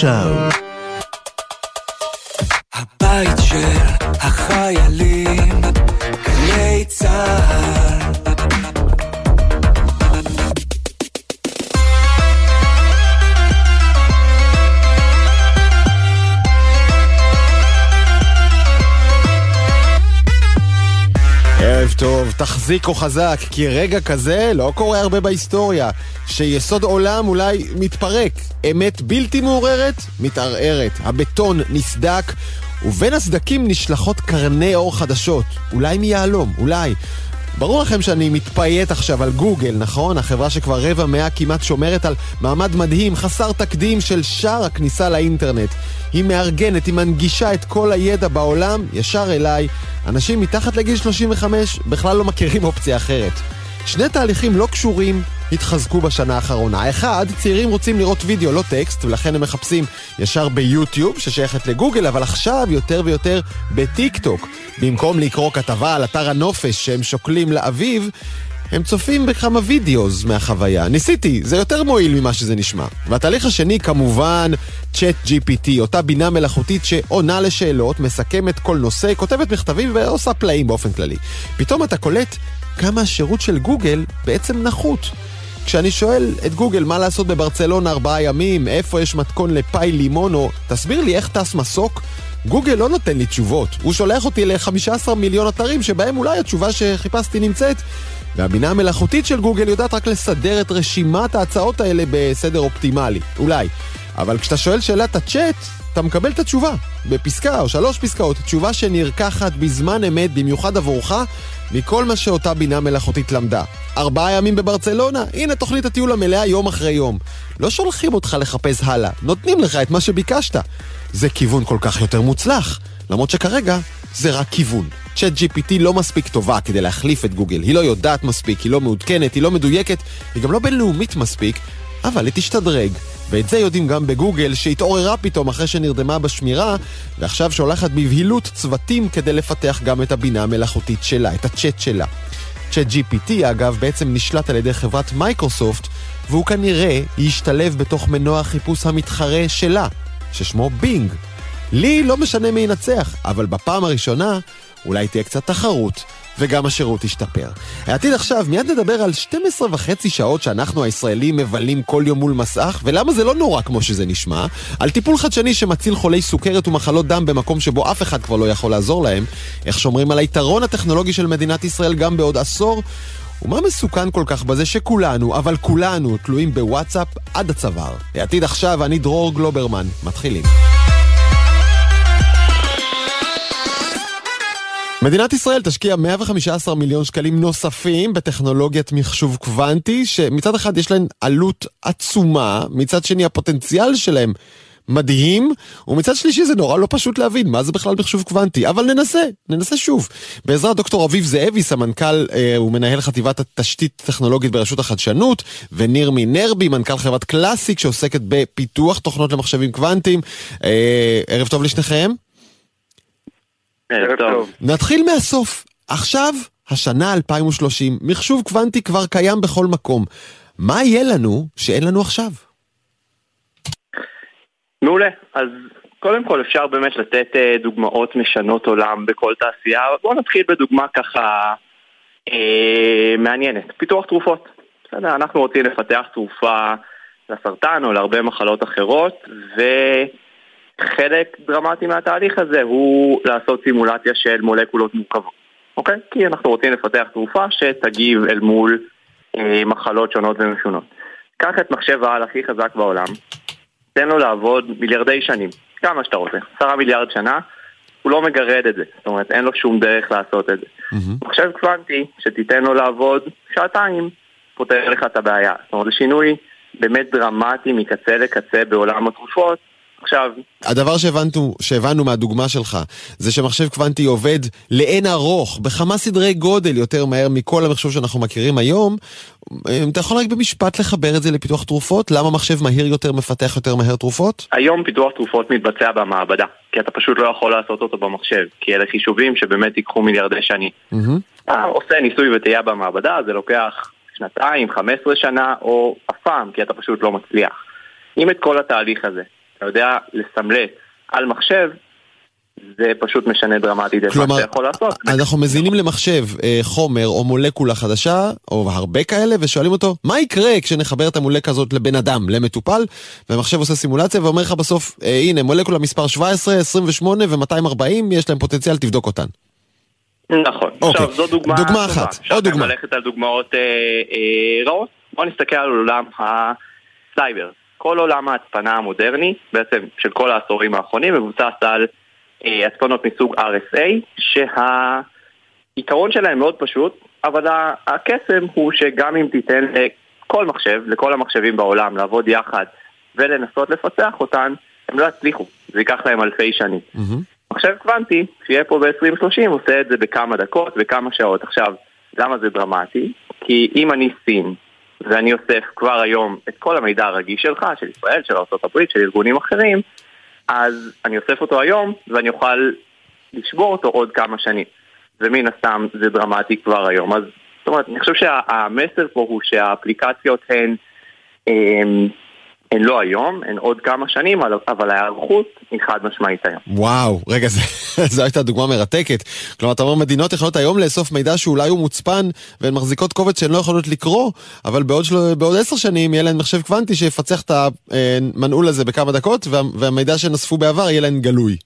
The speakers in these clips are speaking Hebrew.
שואו. הבית של החיילים, תחזיקו חזק, כי רגע כזה לא קורה הרבה בהיסטוריה. שיסוד עולם אולי מתפרק, אמת בלתי מעוררת, מתערערת. הבטון נסדק, ובין הסדקים נשלחות קרני אור חדשות. אולי מיהלום, אולי. ברור לכם שאני מתפייט עכשיו על גוגל, נכון? החברה שכבר רבע מאה כמעט שומרת על מעמד מדהים, חסר תקדים של שער הכניסה לאינטרנט. היא מארגנת, היא מנגישה את כל הידע בעולם ישר אליי. אנשים מתחת לגיל 35 בכלל לא מכירים אופציה אחרת. שני תהליכים לא קשורים התחזקו בשנה האחרונה. האחד, צעירים רוצים לראות וידאו, לא טקסט, ולכן הם מחפשים ישר ביוטיוב, ששייכת לגוגל, אבל עכשיו יותר ויותר בטיק טוק. במקום לקרוא כתבה על אתר הנופש שהם שוקלים לאביב, הם צופים בכמה וידאוז מהחוויה. ניסיתי, זה יותר מועיל ממה שזה נשמע. והתהליך השני, כמובן, צ'אט GPT, אותה בינה מלאכותית שעונה לשאלות, מסכמת כל נושא, כותבת מכתבים ועושה פלאים באופן כללי. פתאום אתה קולט כמה השירות של גוגל בעצם נחות. כשאני שואל את גוגל מה לעשות בברצלונה ארבעה ימים, איפה יש מתכון לפאי לימון, או תסביר לי איך טס מסוק, גוגל לא נותן לי תשובות. הוא שולח אותי ל-15 מיליון אתרים שבהם אולי התשובה שחיפשתי נמצאת. והבינה המלאכותית של גוגל יודעת רק לסדר את רשימת ההצעות האלה בסדר אופטימלי. אולי. אבל כשאתה שואל שאלת הצ'אט, אתה מקבל את התשובה. בפסקה או שלוש פסקאות, תשובה שנרקחת בזמן אמת, במיוחד עבורך, מכל מה שאותה בינה מלאכותית למדה. ארבעה ימים בברצלונה, הנה תוכנית הטיול המלאה יום אחרי יום. לא שולחים אותך לחפש הלאה, נותנים לך את מה שביקשת. זה כיוון כל כך יותר מוצלח, למרות שכרגע זה רק כיוון. צ'אט GPT לא מספיק טובה כדי להחליף את גוגל, היא לא יודעת מספיק, היא לא מעודכנת, היא לא מדויקת, היא גם לא בינלאומית מספיק, אבל היא תשתדרג. ואת זה יודעים גם בגוגל, שהתעוררה פתאום אחרי שנרדמה בשמירה, ועכשיו שולחת בבהילות צוותים כדי לפתח גם את הבינה המלאכותית שלה, את הצ'אט שלה. צ'אט GPT, אגב, בעצם נשלט על ידי חברת מייקרוסופט, והוא כנראה ישתלב בתוך מנוע החיפוש המתחרה שלה, ששמו בינג. לי לא משנה מי ינצח, אבל בפעם הראשונה אולי תהיה קצת תחרות, וגם השירות ישתפר. העתיד עכשיו, מיד נדבר על 12 וחצי שעות שאנחנו הישראלים מבלים כל יום מול מסך, ולמה זה לא נורא כמו שזה נשמע, על טיפול חדשני שמציל חולי סוכרת ומחלות דם במקום שבו אף אחד כבר לא יכול לעזור להם, איך שומרים על היתרון הטכנולוגי של מדינת ישראל גם בעוד עשור, ומה מסוכן כל כך בזה שכולנו, אבל כולנו, תלויים בוואטסאפ עד הצוואר. העתיד עכשיו, אני דרור גלוברמן. מתחילים. מדינת ישראל תשקיע 115 מיליון שקלים נוספים בטכנולוגיית מחשוב קוונטי, שמצד אחד יש להן עלות עצומה, מצד שני הפוטנציאל שלהם מדהים, ומצד שלישי זה נורא לא פשוט להבין מה זה בכלל מחשוב קוונטי, אבל ננסה, ננסה שוב. בעזרת דוקטור אביב זאבי, סמנכ"ל אה, ומנהל חטיבת התשתית הטכנולוגית ברשות החדשנות, וניר מינרבי, מנכ"ל חברת קלאסיק שעוסקת בפיתוח תוכנות למחשבים קוונטיים. אה, ערב טוב לשניכם. טוב. נתחיל מהסוף. עכשיו, השנה 2030, מחשוב קוונטי כבר קיים בכל מקום. מה יהיה לנו שאין לנו עכשיו? מעולה. אז קודם כל אפשר באמת לתת אה, דוגמאות משנות עולם בכל תעשייה. בואו נתחיל בדוגמה ככה אה, מעניינת. פיתוח תרופות. בסדר, אנחנו רוצים לפתח תרופה לסרטן או להרבה מחלות אחרות, ו... חלק דרמטי מהתהליך הזה הוא לעשות סימולציה של מולקולות מורכבות, אוקיי? כי אנחנו רוצים לפתח תרופה שתגיב אל מול אה, מחלות שונות ומשונות. קח את מחשב העל הכי חזק בעולם, תן לו לעבוד מיליארדי שנים, כמה שאתה רוצה, עשרה מיליארד שנה, הוא לא מגרד את זה, זאת אומרת אין לו שום דרך לעשות את זה. Mm-hmm. מחשב קוונטי, שתיתן לו לעבוד שעתיים, פותר לך את הבעיה. זאת אומרת, זה שינוי באמת דרמטי מקצה לקצה בעולם התרופות, עכשיו... הדבר שהבנו, שהבנו מהדוגמה שלך, זה שמחשב קוונטי עובד לאין ארוך, בכמה סדרי גודל יותר מהר מכל המחשוב שאנחנו מכירים היום. אתה יכול רק במשפט לחבר את זה לפיתוח תרופות? למה מחשב מהיר יותר מפתח יותר מהר תרופות? היום פיתוח תרופות מתבצע במעבדה, כי אתה פשוט לא יכול לעשות אותו במחשב, כי אלה חישובים שבאמת ייקחו מיליארדי שנים. Mm-hmm. אתה עושה ניסוי וטעייה במעבדה, זה לוקח שנתיים, 15 שנה, או אף פעם, כי אתה פשוט לא מצליח. אם את כל התהליך הזה אתה יודע לסמלט על מחשב, זה פשוט משנה דרמטית את מה שאתה יכול לעשות. אנחנו מזינים למחשב אה, חומר או מולקולה חדשה, או הרבה כאלה, ושואלים אותו, מה יקרה כשנחבר את המולקה הזאת לבן אדם, למטופל, והמחשב עושה סימולציה ואומר לך בסוף, אה, הנה, מולקולה מספר 17, 28 ו-240, יש להם פוטנציאל, תבדוק אותן. נכון. אוקיי. עכשיו, זו דוגמה, דוגמה אחת, עוד דוגמה. עכשיו ללכת על דוגמאות אה, אה, רעות. בואו נסתכל על עולם הסייבר. כל עולם ההצפנה המודרני, בעצם של כל העשורים האחרונים, מבוסס על אה, הצפנות מסוג RSA, שהעיקרון שלהם מאוד פשוט, אבל הקסם הוא שגם אם תיתן לכל מחשב, לכל המחשבים בעולם, לעבוד יחד ולנסות לפצח אותן, הם לא יצליחו, זה ייקח להם אלפי שנים. Mm-hmm. מחשב קוונטי, שיהיה פה ב-2030, עושה את זה בכמה דקות, בכמה שעות. עכשיו, למה זה דרמטי? כי אם אני סין, ואני אוסף כבר היום את כל המידע הרגיש שלך, של ישראל, של ארה"ב, של ארגונים אחרים, אז אני אוסף אותו היום, ואני אוכל לשבור אותו עוד כמה שנים. ומן הסתם זה דרמטי כבר היום. אז זאת אומרת, אני חושב שהמסר פה הוא שהאפליקציות הן... הן לא היום, הן עוד כמה שנים, אבל ההיערכות היא חד משמעית היום. וואו, רגע, זו הייתה דוגמה מרתקת. כלומר, אתה אומר, מדינות יכולות היום לאסוף מידע שאולי הוא מוצפן, והן מחזיקות קובץ שהן לא יכולות לקרוא, אבל בעוד, של... בעוד עשר שנים יהיה להן מחשב קוונטי שיפצח את המנעול הזה בכמה דקות, וה... והמידע שנאספו בעבר יהיה להן גלוי.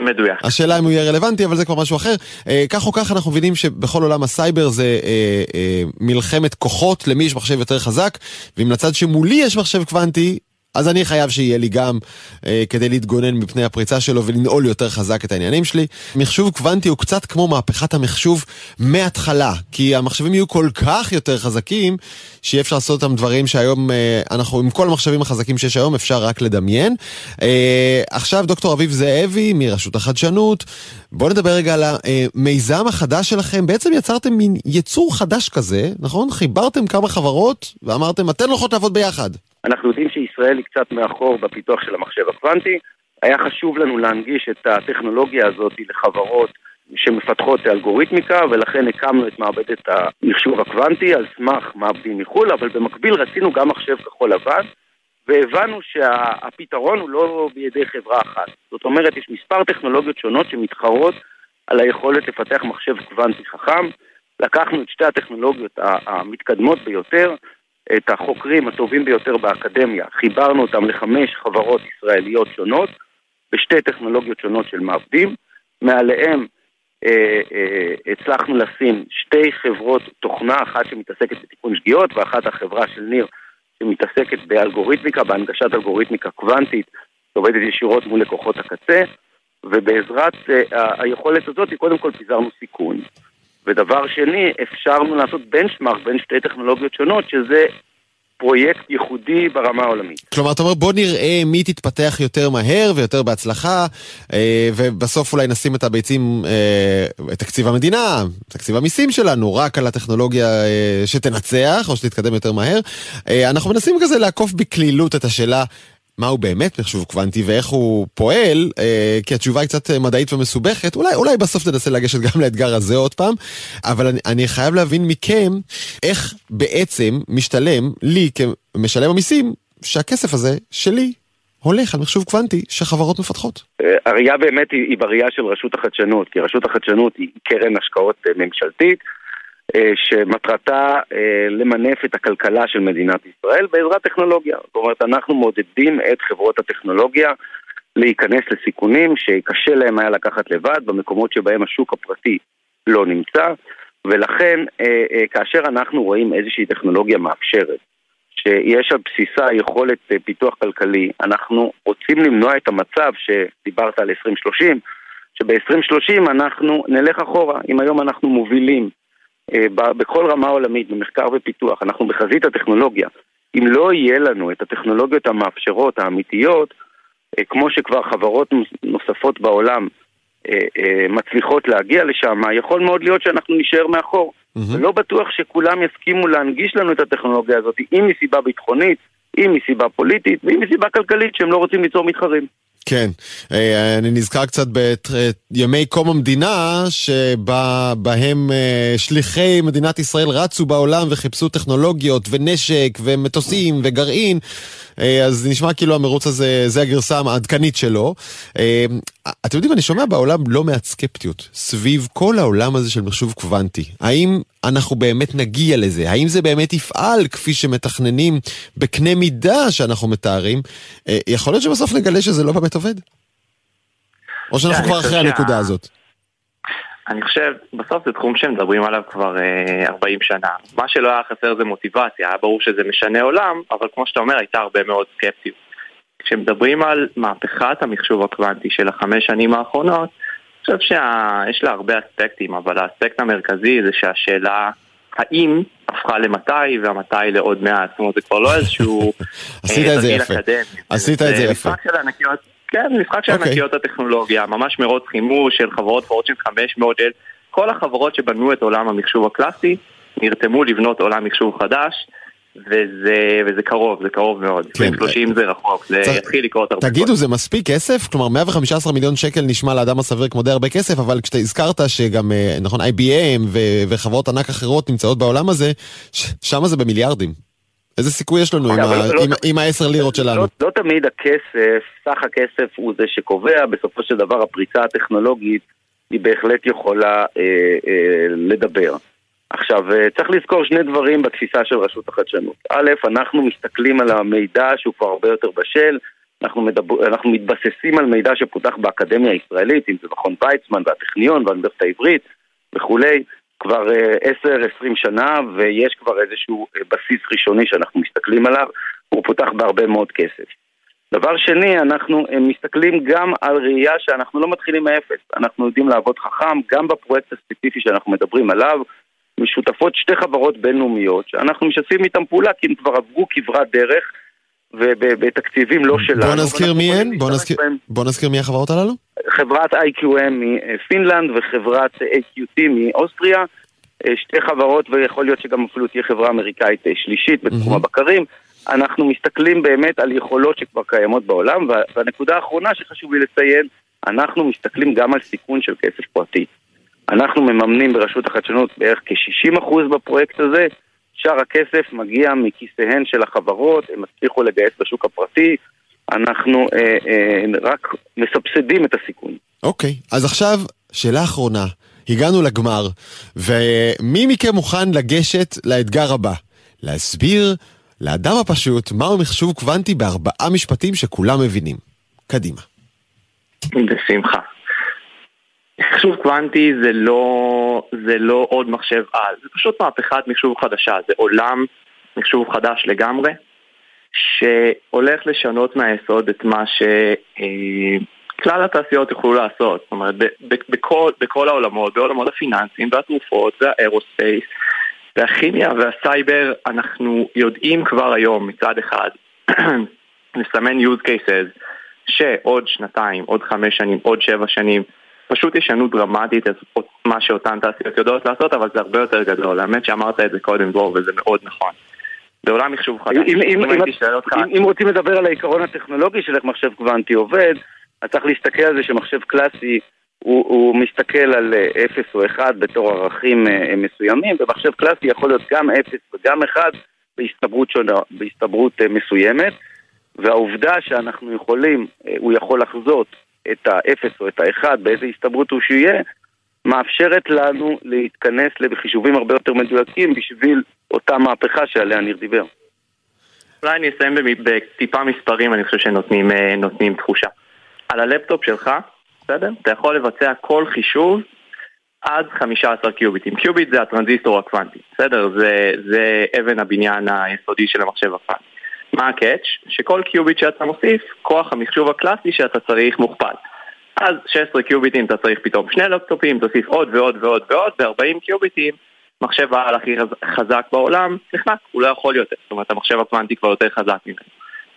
מדויק. השאלה אם הוא יהיה רלוונטי, אבל זה כבר משהו אחר. אה, כך או כך אנחנו מבינים שבכל עולם הסייבר זה אה, אה, מלחמת כוחות, למי יש מחשב יותר חזק, ואם לצד שמולי יש מחשב קוונטי, אז אני חייב שיהיה לי גם אה, כדי להתגונן מפני הפריצה שלו ולנעול יותר חזק את העניינים שלי. מחשוב קוונטי הוא קצת כמו מהפכת המחשוב מההתחלה, כי המחשבים יהיו כל כך יותר חזקים, שיהיה אפשר לעשות אותם דברים שהיום אה, אנחנו, עם כל המחשבים החזקים שיש היום, אפשר רק לדמיין. אה, עכשיו דוקטור אביב זאבי מרשות החדשנות, בואו נדבר רגע על המיזם החדש שלכם. בעצם יצרתם מין יצור חדש כזה, נכון? חיברתם כמה חברות ואמרתם, אתן הולכות לעבוד ביחד. אנחנו יודעים שישראל היא קצת מאחור בפיתוח של המחשב הקוונטי. היה חשוב לנו להנגיש את הטכנולוגיה הזאת לחברות שמפתחות אלגוריתמיקה, ולכן הקמנו את מעבדת המחשוב הקוונטי על סמך מעבדים מחו"ל, אבל במקביל רצינו גם מחשב כחול לבן, והבנו שהפתרון הוא לא בידי חברה אחת. זאת אומרת, יש מספר טכנולוגיות שונות שמתחרות על היכולת לפתח מחשב קוונטי חכם. לקחנו את שתי הטכנולוגיות המתקדמות ביותר, את החוקרים הטובים ביותר באקדמיה, חיברנו אותם לחמש חברות ישראליות שונות, בשתי טכנולוגיות שונות של מעבדים, מעליהם אה, אה, הצלחנו לשים שתי חברות תוכנה, אחת שמתעסקת בתיקון שגיאות ואחת החברה של ניר שמתעסקת באלגוריתמיקה, בהנגשת אלגוריתמיקה קוונטית, שעובדת ישירות מול לקוחות הקצה, ובעזרת אה, היכולת הזאת קודם כל פיזרנו סיכון. ודבר שני, אפשרנו לעשות בנצ'מארק בין שתי טכנולוגיות שונות, שזה פרויקט ייחודי ברמה העולמית. כלומר, אתה אומר, בוא נראה מי תתפתח יותר מהר ויותר בהצלחה, אה, ובסוף אולי נשים את הביצים, אה, את תקציב המדינה, תקציב המיסים שלנו, רק על הטכנולוגיה אה, שתנצח או שתתקדם יותר מהר. אנחנו מנסים כזה לעקוף בקלילות את השאלה מהו באמת מחשוב קוונטי ואיך הוא פועל, אה, כי התשובה היא קצת מדעית ומסובכת, אולי, אולי בסוף תנסה לגשת גם לאתגר הזה עוד פעם, אבל אני, אני חייב להבין מכם איך בעצם משתלם לי כמשלם המיסים שהכסף הזה שלי הולך על מחשוב קוונטי שחברות מפתחות. אה, הראייה באמת היא, היא בראייה של רשות החדשנות, כי רשות החדשנות היא קרן השקעות אה, ממשלתית. אה, שמטרתה אה, למנף את הכלכלה של מדינת ישראל בעזרת טכנולוגיה. זאת אומרת, אנחנו מעודדים את חברות הטכנולוגיה להיכנס לסיכונים שקשה להם היה לקחת לבד במקומות שבהם השוק הפרטי לא נמצא, ולכן אה, כאשר אנחנו רואים איזושהי טכנולוגיה מאפשרת, שיש על בסיסה יכולת פיתוח כלכלי, אנחנו רוצים למנוע את המצב שדיברת על 2030, שב-2030 אנחנו נלך אחורה. אם היום אנחנו מובילים בכל רמה עולמית, במחקר ופיתוח, אנחנו בחזית הטכנולוגיה. אם לא יהיה לנו את הטכנולוגיות המאפשרות, האמיתיות, אה, כמו שכבר חברות נוספות בעולם אה, מצליחות להגיע לשם, יכול מאוד להיות שאנחנו נישאר מאחור. Mm-hmm. ולא בטוח שכולם יסכימו להנגיש לנו את הטכנולוגיה הזאת, אם מסיבה ביטחונית, אם מסיבה פוליטית, ואם מסיבה כלכלית, שהם לא רוצים ליצור מתחרים. כן, אה, אני נזכר קצת בימי קום המדינה, שבהם אה, שליחי מדינת ישראל רצו בעולם וחיפשו טכנולוגיות ונשק ומטוסים וגרעין. אה, אז נשמע כאילו המרוץ הזה, זה הגרסה העדכנית שלו. אתם יודעים, אני שומע בעולם לא מעט סקפטיות סביב כל העולם הזה של מחשוב קוונטי. האם אנחנו באמת נגיע לזה? האם זה באמת יפעל כפי שמתכננים בקנה מידה שאנחנו מתארים? אה, יכול להיות שבסוף נגלה שזה לא באמת עובד? או שאנחנו כבר אחרי הנקודה הזאת? אני חושב, בסוף זה תחום שמדברים עליו כבר אה, 40 שנה. מה שלא היה חסר זה מוטיבציה, היה ברור שזה משנה עולם, אבל כמו שאתה אומר, הייתה הרבה מאוד סקפטיות. כשמדברים על מהפכת המחשוב הקוונטי של החמש שנים האחרונות, אני חושב שיש לה הרבה אספקטים, אבל האספקט המרכזי זה שהשאלה האם הפכה למתי והמתי לעוד מעט. זאת אומרת, זה כבר לא איזשהו... עשית את זה יפה. עשית את זה יפה. כן, משחק של okay. אוקיי. ענקיות הטכנולוגיה, ממש מרוץ חימוש של חברות פורצ'ין 500, של כל החברות שבנו את עולם המחשוב הקלאסי נרתמו לבנות עולם מחשוב חדש. וזה, וזה קרוב, זה קרוב מאוד. כן. 30 זה רחוק, זה צריך... יתחיל לקרות הרבה. תגידו, זה מספיק כסף? כלומר, 115 מיליון שקל נשמע לאדם הסביר כמו די הרבה כסף, אבל כשאתה הזכרת שגם, אה, נכון, IBM ו- וחברות ענק אחרות נמצאות בעולם הזה, ש- שם זה במיליארדים. איזה סיכוי יש לנו עם, ה... לא, עם, לא, עם העשר לירות שלנו? לא, לא תמיד הכסף, סך הכסף הוא זה שקובע, בסופו של דבר הפריצה הטכנולוגית היא בהחלט יכולה אה, אה, לדבר. עכשיו, אה, צריך לזכור שני דברים בתפיסה של רשות החדשנות. א', אנחנו מסתכלים על המידע שהוא כבר הרבה יותר בשל, אנחנו, מדבר, אנחנו מתבססים על מידע שפותח באקדמיה הישראלית, אם זה מכון ויצמן והטכניון והאוניברסיטה העברית וכולי, כבר 10-20 אה, שנה ויש כבר איזשהו אה, בסיס ראשוני שאנחנו מסתכלים עליו, הוא פותח בהרבה מאוד כסף. דבר שני, אנחנו מסתכלים גם על ראייה שאנחנו לא מתחילים מאפס, אנחנו יודעים לעבוד חכם, גם בפרויקט הספציפי שאנחנו מדברים עליו, משותפות שתי חברות בינלאומיות שאנחנו משתפים איתם פעולה כי הם כבר עברו כברת דרך ובתקציבים לא שלנו. בוא נזכיר מי הן? בוא, נזכיר, בוא נזכיר מי החברות הללו? חברת IQM מפינלנד וחברת AQT מאוסטריה. אה, שתי חברות ויכול להיות שגם אפילו תהיה חברה אמריקאית אה, שלישית בתחום הבקרים. אנחנו מסתכלים באמת על יכולות שכבר קיימות בעולם, והנקודה האחרונה שחשוב לי לציין, אנחנו מסתכלים גם על סיכון של כסף פרטי. אנחנו מממנים ברשות החדשנות בערך כ-60% בפרויקט הזה, שאר הכסף מגיע מכיסיהן של החברות, הם הצליחו לגייס בשוק הפרטי, אנחנו אה, אה, רק מסבסדים את הסיכון. אוקיי, okay, אז עכשיו, שאלה אחרונה. הגענו לגמר, ומי מכם מוכן לגשת לאתגר הבא? להסביר לאדם הפשוט מהו מחשוב קוונטי בארבעה משפטים שכולם מבינים. קדימה. בשמחה. מחשוב קוונטי זה לא, זה לא עוד מחשב על, זה פשוט מהפכת מחשוב חדשה, זה עולם מחשוב חדש לגמרי, שהולך לשנות מהיסוד את מה שכלל התעשיות יוכלו לעשות. זאת אומרת, בכל, בכל העולמות, בעולמות הפיננסים והתרופות והאירוספייס והכימיה והסייבר, אנחנו יודעים כבר היום מצד אחד לסמן use cases שעוד שנתיים, עוד חמש שנים, עוד שבע שנים פשוט ישנו דרמטית את מה שאותן תעשיות יודעות לעשות, אבל זה הרבה יותר גדול. האמת שאמרת את זה קודם, דרור, וזה מאוד נכון. בעולם מחשוב חדש. אם, אם, אם, אם, אם רוצים לדבר על העיקרון הטכנולוגי של איך מחשב קוונטי עובד, אז צריך להסתכל על זה שמחשב קלאסי הוא, הוא מסתכל על 0 אה, או 1 בתור ערכים אה, מסוימים, ומחשב קלאסי יכול להיות גם 0 וגם 1 בהסתברות, שונה, בהסתברות אה, מסוימת, והעובדה שאנחנו יכולים, הוא יכול לחזות את האפס או את האחד, באיזה הסתברות הוא שיהיה, מאפשרת לנו להתכנס לחישובים הרבה יותר מדויקים בשביל אותה מהפכה שעליה ניר דיבר. אולי אני אסיים בטיפה מספרים, אני חושב שנותנים אה, תחושה. על הלפטופ שלך, בסדר? אתה יכול לבצע כל חישוב עד 15 קיוביטים. קיוביט זה הטרנזיסטור הקוונטי, בסדר? זה, זה אבן הבניין היסודי של המחשב הקוונטי. מה ה catch? שכל קיוביט שאתה מוסיף, כוח המחשוב הקלאסי שאתה צריך מוכפל. אז 16 קיוביטים אתה צריך פתאום שני לפטופים, תוסיף עוד ועוד ועוד ועוד, ו-40 קיוביטים, מחשב העל הכי חזק בעולם, נחנק, הוא לא יכול יותר. זאת אומרת, המחשב הקוונטי כבר יותר חזק ממנו.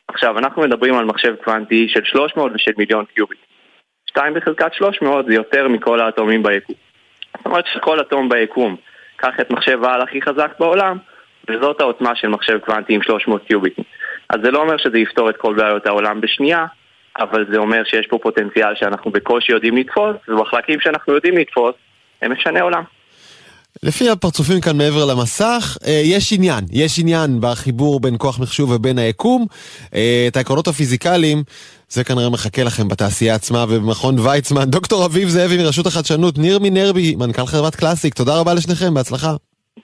עכשיו, אנחנו מדברים על מחשב קוונטי של 300 ושל מיליון קיוביט. 2 בחזקת 300 זה יותר מכל האטומים ביקום. זאת אומרת שכל אטום ביקום, קח את מחשב העל הכי חזק בעולם, וזאת העוצמה של מחשב קוונטי עם 300 קיוביטים. אז זה לא אומר שזה יפתור את כל בעיות העולם בשנייה, אבל זה אומר שיש פה פוטנציאל שאנחנו בקושי יודעים לתפוס, ובחלקים שאנחנו יודעים לתפוס, הם משנה עולם. לפי הפרצופים כאן מעבר למסך, אה, יש עניין, יש עניין בחיבור בין כוח מחשוב ובין היקום. אה, את העקרונות הפיזיקליים, זה כנראה מחכה לכם בתעשייה עצמה ובמכון ויצמן. דוקטור אביב זאבי מרשות החדשנות, ניר מינרבי, מנכ"ל חברת קלאסיק, תודה רבה לשניכם, בהצלחה.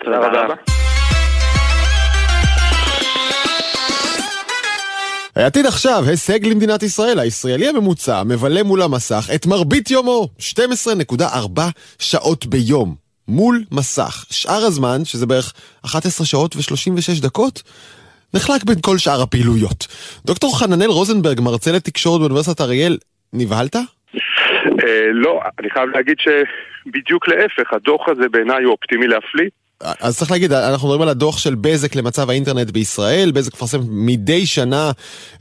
תודה רבה. העתיד עכשיו, הישג למדינת ישראל. הישראלי הממוצע מבלה מול המסך את מרבית יומו, 12.4 שעות ביום. מול מסך. שאר הזמן, שזה בערך 11 שעות ו-36 דקות, נחלק בין כל שאר הפעילויות. דוקטור חננאל רוזנברג, מרצה לתקשורת באוניברסיטת אריאל, נבהלת? אה, לא, אני חייב להגיד שבדיוק להפך, הדוח הזה בעיניי הוא אופטימי להפליא. אז צריך להגיד, אנחנו מדברים על הדוח של בזק למצב האינטרנט בישראל. בזק מפרסם מדי שנה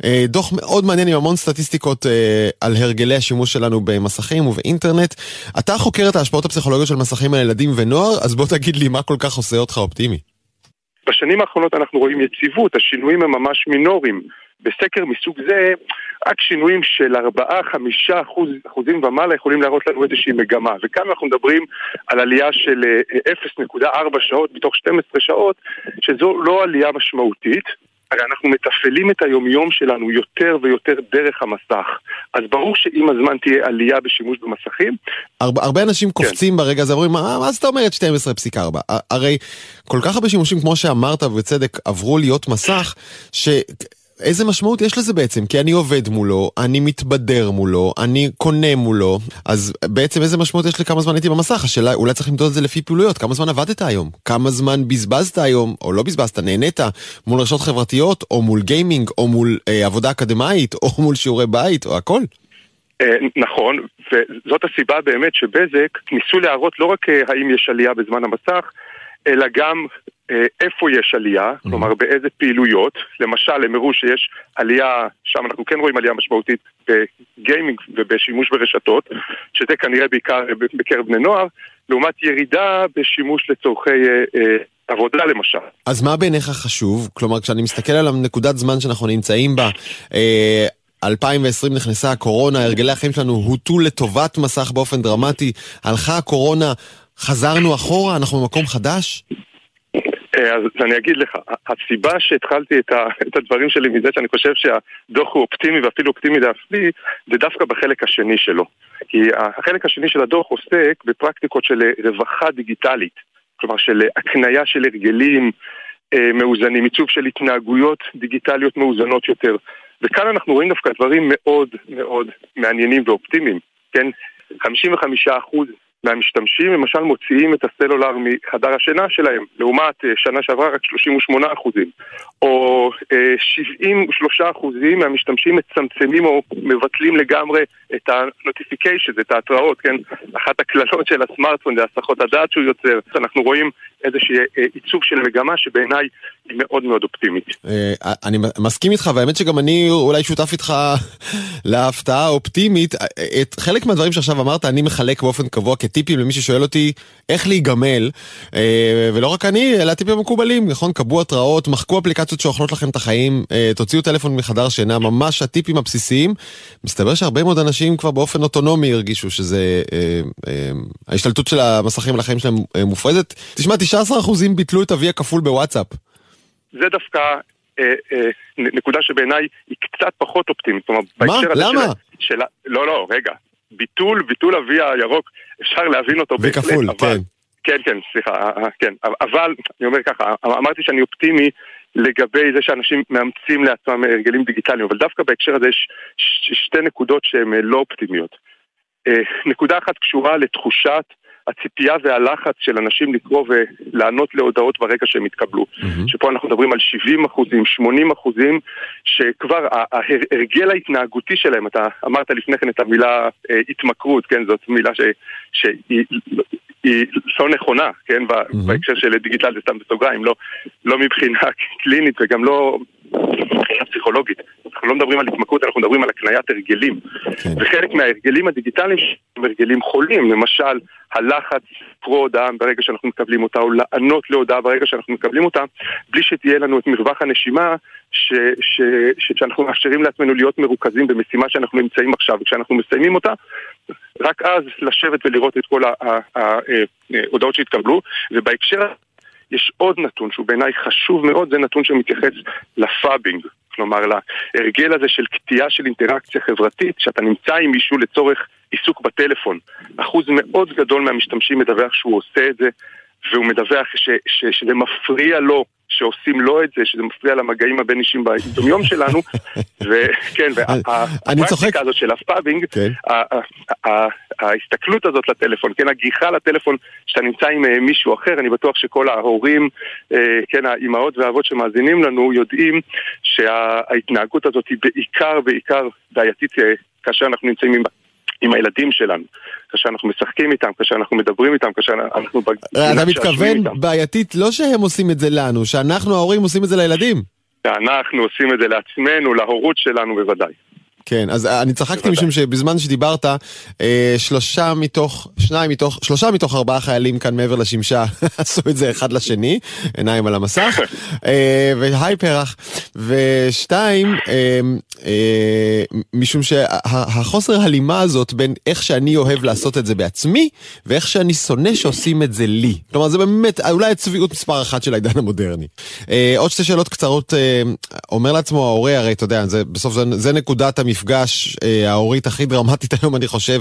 אה, דוח מאוד מעניין עם המון סטטיסטיקות אה, על הרגלי השימוש שלנו במסכים ובאינטרנט. אתה חוקר את ההשפעות הפסיכולוגיות של מסכים על ילדים ונוער, אז בוא תגיד לי מה כל כך עושה אותך אופטימי. בשנים האחרונות אנחנו רואים יציבות, השינויים הם ממש מינוריים. בסקר מסוג זה, רק שינויים של 4-5 אחוז, אחוזים ומעלה יכולים להראות לנו איזושהי מגמה. וכאן אנחנו מדברים על עלייה של 0.4 אה, שעות מתוך 12 שעות, שזו לא עלייה משמעותית. הרי אנחנו מתפעלים את היומיום שלנו יותר ויותר דרך המסך. אז ברור שעם הזמן תהיה עלייה בשימוש במסכים. הרבה, הרבה אנשים כן. קופצים כן. ברגע הזה, אומרים, מה, מה זאת אומרת 12.4? הרי כל כך הרבה שימושים, כמו שאמרת, ובצדק, עברו להיות מסך, ש... איזה משמעות יש לזה בעצם? כי אני עובד מולו, אני מתבדר מולו, אני קונה מולו, אז בעצם איזה משמעות יש לכמה זמן הייתי במסך? השאלה, אולי צריך למדוד את זה לפי פעילויות, כמה זמן עבדת היום? כמה זמן בזבזת היום, או לא בזבזת, נהנית, מול רשתות חברתיות, או מול גיימינג, או מול אה, עבודה אקדמאית, או מול שיעורי בית, או הכל? אה, נכון, וזאת הסיבה באמת שבזק ניסו להראות לא רק אה, האם יש עלייה בזמן המסך, אלא גם איפה יש עלייה, mm-hmm. כלומר באיזה פעילויות, למשל הם הראו שיש עלייה, שם אנחנו כן רואים עלייה משמעותית בגיימינג ובשימוש ברשתות, שזה כנראה בעיקר בקרב בני נוער, לעומת ירידה בשימוש לצורכי אה, אה, עבודה למשל. אז מה בעיניך חשוב? כלומר, כשאני מסתכל על הנקודת זמן שאנחנו נמצאים בה, אה, 2020 נכנסה הקורונה, הרגלי החיים שלנו הוטו לטובת מסך באופן דרמטי, הלכה הקורונה, חזרנו אחורה, אנחנו במקום חדש? אה, אז אני אגיד לך, הסיבה שהתחלתי את, ה, את הדברים שלי מזה שאני חושב שהדוח הוא אופטימי ואפילו אופטימי להפליא, זה דווקא בחלק השני שלו. כי החלק השני של הדוח עוסק בפרקטיקות של רווחה דיגיטלית, כלומר של הקנייה של הרגלים אה, מאוזנים, עיצוב של התנהגויות דיגיטליות מאוזנות יותר. וכאן אנחנו רואים דווקא דברים מאוד מאוד מעניינים ואופטימיים, כן? 55% מהמשתמשים למשל מוציאים את הסלולר מחדר השינה שלהם, לעומת אה, שנה שעברה רק 38 אחוזים. או 73 אה, אחוזים מהמשתמשים מצמצמים או מבטלים לגמרי את ה-notification, את ההתראות, כן? אחת הקללות של הסמארטפון זה הסחות הדעת שהוא יוצר. אנחנו רואים איזשהו אה, עיצוב של מגמה שבעיניי מאוד מאוד אופטימית. אני מסכים איתך, והאמת שגם אני אולי שותף איתך להפתעה האופטימית. את חלק מהדברים שעכשיו אמרת אני מחלק באופן קבוע טיפים למי ששואל אותי איך להיגמל, אה, ולא רק אני, אלא הטיפים המקובלים, נכון? קבעו התראות, מחקו אפליקציות שאוכלות לכם את החיים, אה, תוציאו טלפון מחדר שינה, ממש הטיפים הבסיסיים. מסתבר שהרבה מאוד אנשים כבר באופן אוטונומי הרגישו שזה, אה, אה, ההשתלטות של המסכים על החיים שלהם אה, מופרזת. תשמע, 19% ביטלו את אבי הכפול בוואטסאפ. זה דווקא אה, אה, נקודה שבעיניי היא קצת פחות אופטימית. מה? למה? של, של, לא, לא, רגע. ביטול, ביטול אבי הירוק, אפשר להבין אותו בהחלט. וכפול, כן. כן, כן, סליחה, אה, אה, כן. אבל, אני אומר ככה, אמרתי שאני אופטימי לגבי זה שאנשים מאמצים לעצמם הרגלים דיגיטליים, אבל דווקא בהקשר הזה יש שתי נקודות שהן אה, לא אופטימיות. נקודה אחת קשורה לתחושת הציפייה והלחץ של אנשים לקרוא ולענות להודעות ברגע שהם יתקבלו. Mm-hmm. שפה אנחנו מדברים על 70 אחוזים, 80 אחוזים, שכבר ההרגל ההתנהגותי שלהם, אתה אמרת לפני כן את המילה אה, התמכרות, כן, זאת מילה ש, שהיא היא לא נכונה, כן, mm-hmm. בהקשר של דיגיטל זה סתם בסוגריים, לא, לא מבחינה קלינית וגם לא מבחינה פסיכולוגית. אנחנו לא מדברים על התמכרות, אנחנו מדברים על הקניית הרגלים. כן. וחלק מההרגלים הדיגיטליים הם הרגלים חולים, למשל הלחץ לקרוא הודעה ברגע שאנחנו מקבלים אותה, או לענות להודעה ברגע שאנחנו מקבלים אותה, בלי שתהיה לנו את מרווח הנשימה, ש, ש, ש, שאנחנו מאפשרים לעצמנו להיות מרוכזים במשימה שאנחנו נמצאים עכשיו, וכשאנחנו מסיימים אותה, רק אז לשבת ולראות את כל ההודעות שהתקבלו, ובהקשר יש עוד נתון שהוא בעיניי חשוב מאוד, זה נתון שמתייחס ל phubbing. כלומר, להרגל הזה של קטיעה של אינטראקציה חברתית, שאתה נמצא עם מישהו לצורך עיסוק בטלפון. אחוז מאוד גדול מהמשתמשים מדווח שהוא עושה את זה, והוא מדווח ש, ש, שזה מפריע לו שעושים לו את זה, שזה מפריע למגעים הבין אישיים ביום שלנו, וכן, והפרקטיקה הזאת של ה phubbing, כן. ההסתכלות הזאת לטלפון, כן, הגיחה לטלפון שאתה נמצא עם אה, מישהו אחר, אני בטוח שכל ההורים, אה, כן, האימהות והאבות שמאזינים לנו יודעים שההתנהגות הזאת היא בעיקר, בעיקר בעייתית אה, כאשר אנחנו נמצאים עם עם הילדים שלנו, כאשר אנחנו משחקים איתם, כאשר אנחנו מדברים איתם, כאשר אנחנו... אתה מתכוון בעייתית לא שהם עושים את זה לנו, שאנחנו ההורים עושים את זה לילדים. שאנחנו עושים את זה לעצמנו, להורות שלנו בוודאי. כן, אז אני צחקתי משום שבזמן שדיברת, אה, שלושה מתוך, שניים מתוך, שלושה מתוך ארבעה חיילים כאן מעבר לשמשה עשו את זה אחד לשני, עיניים על המסך, אה, והי פרח, ושתיים, אה, משום שהחוסר הלימה הזאת בין איך שאני אוהב לעשות את זה בעצמי, ואיך שאני שונא שעושים את זה לי. כלומר, זה באמת אולי הצביעות מספר אחת של העידן המודרני. עוד שתי שאלות קצרות, אומר לעצמו ההורה, הרי אתה יודע, זה, בסוף זה, זה נקודת המפ... המפגש אה, ההורית הכי דרמטית היום, אני חושב.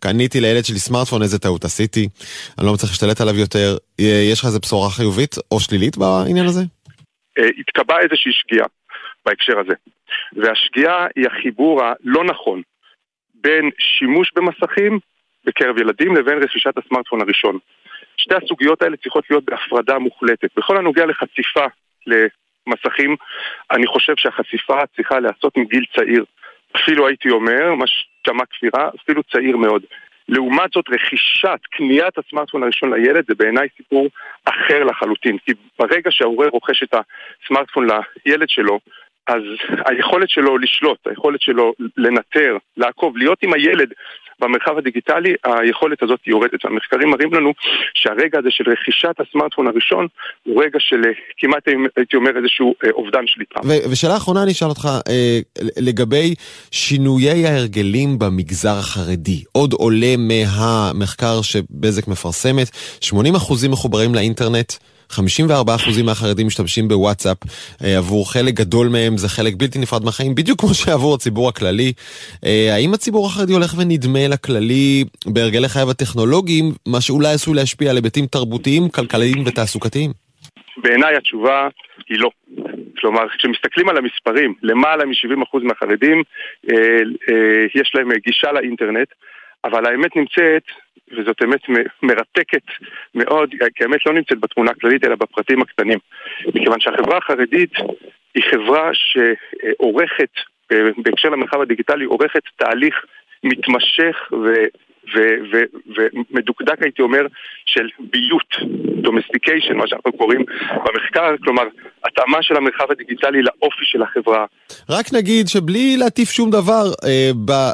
קניתי לילד שלי סמארטפון, איזה טעות עשיתי. אני לא מצליח להשתלט עליו יותר. אה, יש לך איזה בשורה חיובית או שלילית בעניין הזה? אה, התקבעה איזושהי שגיאה בהקשר הזה. והשגיאה היא החיבור הלא נכון בין שימוש במסכים בקרב ילדים לבין רכישת הסמארטפון הראשון. שתי הסוגיות האלה צריכות להיות בהפרדה מוחלטת. בכל הנוגע לחשיפה למסכים, אני חושב שהחשיפה צריכה להיעשות מגיל צעיר. אפילו הייתי אומר, מה ששמע כפירה, אפילו צעיר מאוד. לעומת זאת, רכישת, קניית הסמארטפון הראשון לילד זה בעיניי סיפור אחר לחלוטין. כי ברגע שההורה רוכש את הסמארטפון לילד שלו, אז היכולת שלו לשלוט, היכולת שלו לנטר, לעקוב, להיות עם הילד במרחב הדיגיטלי, היכולת הזאת יורדת. המחקרים מראים לנו שהרגע הזה של רכישת הסמארטפון הראשון הוא רגע של אה, כמעט הייתי אומר איזשהו אה, אובדן שליטה. ושאלה אחרונה אני אשאל אותך אה, לגבי שינויי ההרגלים במגזר החרדי. עוד עולה מהמחקר שבזק מפרסמת, 80% מחוברים לאינטרנט. 54% מהחרדים משתמשים בוואטסאפ, אה, עבור חלק גדול מהם זה חלק בלתי נפרד מהחיים, בדיוק כמו שעבור הציבור הכללי. אה, האם הציבור החרדי הולך ונדמה לכללי בהרגלי חייו הטכנולוגיים, מה שאולי עשוי להשפיע על היבטים תרבותיים, כלכליים ותעסוקתיים? בעיניי התשובה היא לא. כלומר, כשמסתכלים על המספרים, למעלה מ-70% מהחרדים אה, אה, יש להם גישה לאינטרנט, אבל האמת נמצאת וזאת אמת מרתקת מאוד, כי האמת לא נמצאת בתמונה הכללית אלא בפרטים הקטנים. מכיוון שהחברה החרדית היא חברה שעורכת, בהקשר למרחב הדיגיטלי, עורכת תהליך מתמשך ו... ומדוקדק הייתי אומר של ביות, domestication, מה שאנחנו קוראים במחקר, כלומר התאמה של המרחב הדיגיטלי לאופי של החברה. רק נגיד שבלי להטיף שום דבר אה, ב, אה,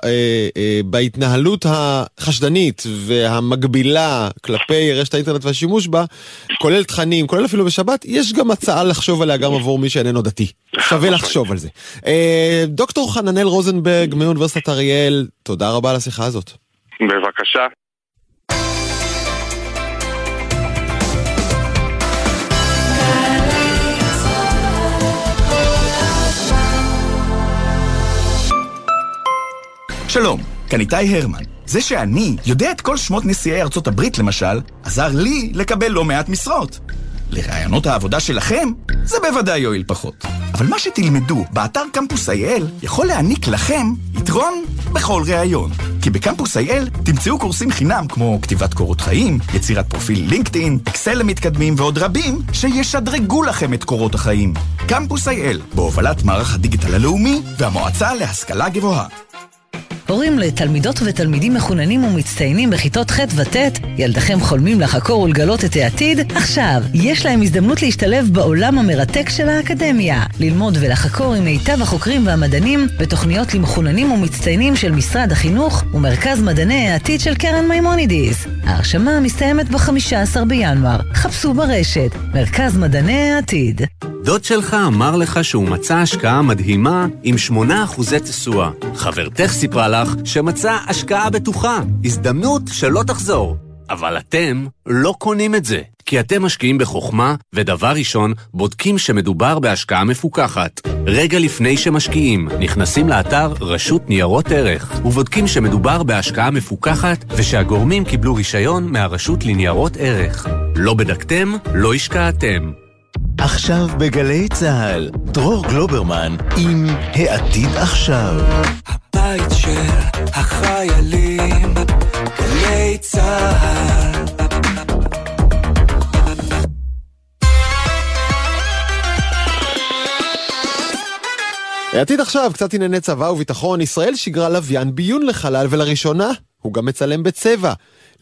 אה, בהתנהלות החשדנית והמגבילה כלפי רשת האינטרנט והשימוש בה, כולל תכנים, כולל אפילו בשבת, יש גם הצעה לחשוב עליה גם עבור מי שאיננו דתי. שווה לחשוב על זה. אה, דוקטור חננאל רוזנברג מאוניברסיטת אריאל, תודה רבה על השיחה הזאת. בבקשה. שלום, כאן איתי הרמן. זה שאני יודע את כל שמות נשיאי ארצות הברית, למשל, עזר לי לקבל לא מעט משרות. לרעיונות העבודה שלכם, זה בוודאי יועיל פחות. אבל מה שתלמדו באתר קמפוס אייל יכול להעניק לכם יתרון בכל ראיון. כי בקמפוס אייל תמצאו קורסים חינם כמו כתיבת קורות חיים, יצירת פרופיל לינקדאין, אקסל למתקדמים ועוד רבים שישדרגו לכם את קורות החיים. קמפוס אייל, בהובלת מערך הדיגיטל הלאומי והמועצה להשכלה גבוהה. הורים לתלמידות ותלמידים מחוננים ומצטיינים בכיתות ח' וט', ילדיכם חולמים לחקור ולגלות את העתיד? עכשיו, יש להם הזדמנות להשתלב בעולם המרתק של האקדמיה. ללמוד ולחקור עם מיטב החוקרים והמדענים בתוכניות למחוננים ומצטיינים של משרד החינוך ומרכז מדעני העתיד של קרן מימונידיס. ההרשמה מסתיימת ב-15 בינואר. חפשו ברשת, מרכז מדעני העתיד. דוד שלך אמר לך שהוא מצא השקעה מדהימה עם 8% תשואה. חברתך סיפרה לך שמצא השקעה בטוחה, הזדמנות שלא תחזור. אבל אתם לא קונים את זה, כי אתם משקיעים בחוכמה, ודבר ראשון, בודקים שמדובר בהשקעה מפוקחת. רגע לפני שמשקיעים, נכנסים לאתר רשות ניירות ערך, ובודקים שמדובר בהשקעה מפוקחת, ושהגורמים קיבלו רישיון מהרשות לניירות ערך. לא בדקתם, לא השקעתם. עכשיו בגלי צה"ל, דרור גלוברמן עם העתיד עכשיו. הבית של החיילים, גלי צה"ל. העתיד עכשיו, קצת ענייני צבא וביטחון, ישראל שיגרה לוויין ביון לחלל ולראשונה הוא גם מצלם בצבע.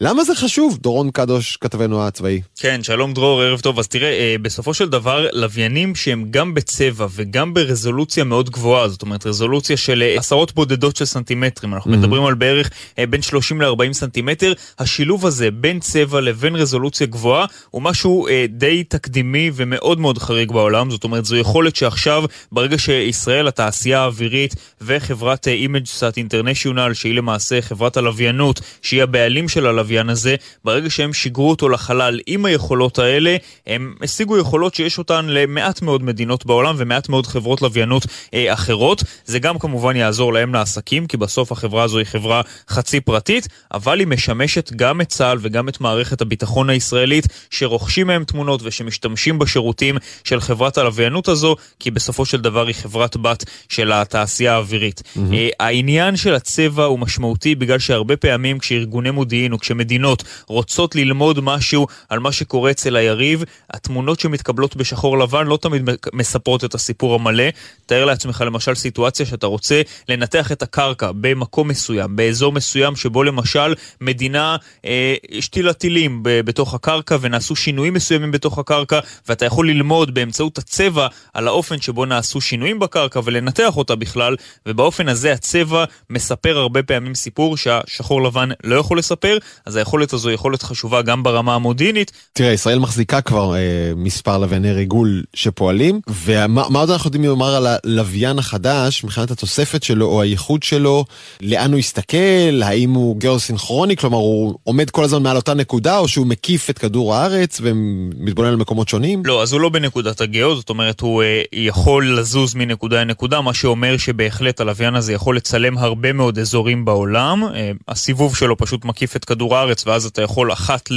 למה זה חשוב? דורון קדוש, כתבנו הצבאי. כן, שלום דרור, ערב טוב. אז תראה, אה, בסופו של דבר, לוויינים שהם גם בצבע וגם ברזולוציה מאוד גבוהה, זאת אומרת, רזולוציה של אה, עשרות בודדות של סנטימטרים, אנחנו mm-hmm. מדברים על בערך אה, בין 30 ל-40 סנטימטר, השילוב הזה בין צבע לבין רזולוציה גבוהה הוא משהו די תקדימי ומאוד מאוד חריג בעולם, זאת אומרת, זו יכולת שעכשיו, ברגע שישראל, התעשייה האווירית וחברת אימג'סאט אינטרנשיונל, שהיא למעשה חברת הלוויינות, שהיא הבעלים של הלוויינות, הלוויין הזה, ברגע שהם שיגרו אותו לחלל עם היכולות האלה, הם השיגו יכולות שיש אותן למעט מאוד מדינות בעולם ומעט מאוד חברות לוויינות אה, אחרות. זה גם כמובן יעזור להם לעסקים, כי בסוף החברה הזו היא חברה חצי פרטית, אבל היא משמשת גם את צה"ל וגם את מערכת הביטחון הישראלית, שרוכשים מהם תמונות ושמשתמשים בשירותים של חברת הלוויינות הזו, כי בסופו של דבר היא חברת בת של התעשייה האווירית. Mm-hmm. אה, העניין של הצבע הוא משמעותי בגלל שהרבה פעמים כשארגוני מודיעין או כש... שמדינות רוצות ללמוד משהו על מה שקורה אצל היריב, התמונות שמתקבלות בשחור לבן לא תמיד מספרות את הסיפור המלא. תאר לעצמך למשל סיטואציה שאתה רוצה לנתח את הקרקע במקום מסוים, באזור מסוים שבו למשל מדינה אה, השתילה טילים בתוך הקרקע ונעשו שינויים מסוימים בתוך הקרקע, ואתה יכול ללמוד באמצעות הצבע על האופן שבו נעשו שינויים בקרקע ולנתח אותה בכלל, ובאופן הזה הצבע מספר הרבה פעמים סיפור שהשחור לבן לא יכול לספר, אז היכולת הזו היא יכולת חשובה גם ברמה המודיעינית. תראה, ישראל מחזיקה כבר אה, מספר לווייני ריגול שפועלים, ומה עוד אנחנו יודעים לומר על הלוויין החדש, מבחינת התוספת שלו או הייחוד שלו, לאן הוא יסתכל, האם הוא גיאוסינכרוני, כלומר הוא עומד כל הזמן מעל אותה נקודה, או שהוא מקיף את כדור הארץ ומתבונן על מקומות שונים? לא, אז הוא לא בנקודת הגיאו, זאת אומרת הוא אה, יכול לזוז מנקודה לנקודה, מה שאומר שבהחלט הלוויין הזה יכול לצלם הרבה מאוד אזורים בעולם, אה, הסיבוב שלו פשוט מקיף את כדור הארץ, ואז אתה יכול אחת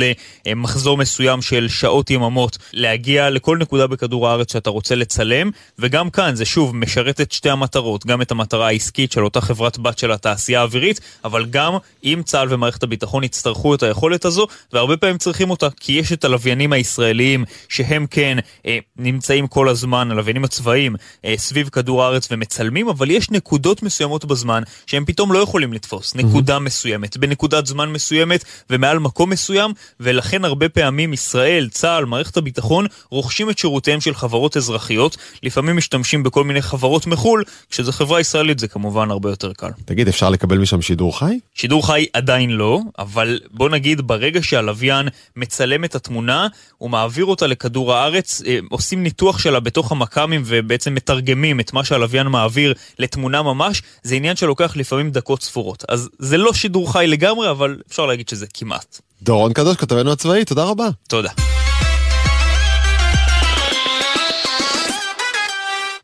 למחזור מסוים של שעות יממות להגיע לכל נקודה בכדור הארץ שאתה רוצה לצלם, וגם כאן זה שוב משרת את שתי המטרות, גם את המטרה העסקית של אותה חברת בת של התעשייה האווירית, אבל גם אם צה"ל ומערכת הביטחון יצטרכו את היכולת הזו, והרבה פעמים צריכים אותה, כי יש את הלוויינים הישראליים שהם כן אה, נמצאים כל הזמן, הלוויינים הצבאיים, אה, סביב כדור הארץ ומצלמים, אבל יש נקודות מסוימות בזמן שהם פתאום לא יכולים לתפוס, נקודה mm-hmm. מסוימת, בנקודת זמן מסוימת, ומעל מקום מסוים, ולכן הרבה פעמים ישראל, צה"ל, מערכת הביטחון, רוכשים את שירותיהם של חברות אזרחיות, לפעמים משתמשים בכל מיני חברות מחו"ל, כשזו חברה ישראלית זה כמובן הרבה יותר קל. תגיד, אפשר לקבל משם שידור חי? שידור חי עדיין לא, אבל בוא נגיד ברגע שהלוויין מצלם את התמונה, הוא מעביר אותה לכדור הארץ, אה, עושים ניתוח שלה בתוך המכ"מים ובעצם מתרגמים את מה שהלוויין מעביר לתמונה ממש, זה עניין שלוקח לפעמים דקות ספורות. אז זה לא שידור חי לגמרי, אבל אפשר להגיד שזה כמעט. דורון קדוש, כתבנו הצבאי, תודה רבה. תודה.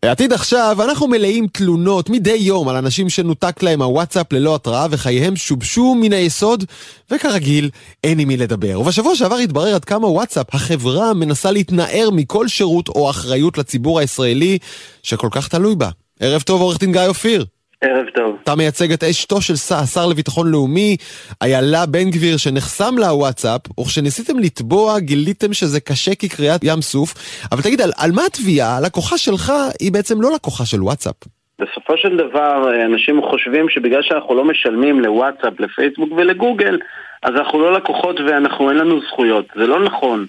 עתיד עכשיו, אנחנו מלאים תלונות מדי יום על אנשים שנותק להם הוואטסאפ ללא התראה וחייהם שובשו מן היסוד, וכרגיל, אין עם מי לדבר. ובשבוע שעבר התברר עד כמה וואטסאפ, החברה, מנסה להתנער מכל שירות או אחריות לציבור הישראלי שכל כך תלוי בה. ערב טוב, עורך דין גיא אופיר. ערב טוב. אתה מייצג את אשתו של השר לביטחון לאומי, איילה בן גביר, שנחסם לה וואטסאפ, וכשניסיתם לתבוע גיליתם שזה קשה כקריאת ים סוף. אבל תגיד, על, על מה התביעה? הלקוחה שלך היא בעצם לא לקוחה של וואטסאפ. בסופו של דבר אנשים חושבים שבגלל שאנחנו לא משלמים לוואטסאפ, לפייסבוק ולגוגל, אז אנחנו לא לקוחות ואנחנו אין לנו זכויות. זה לא נכון.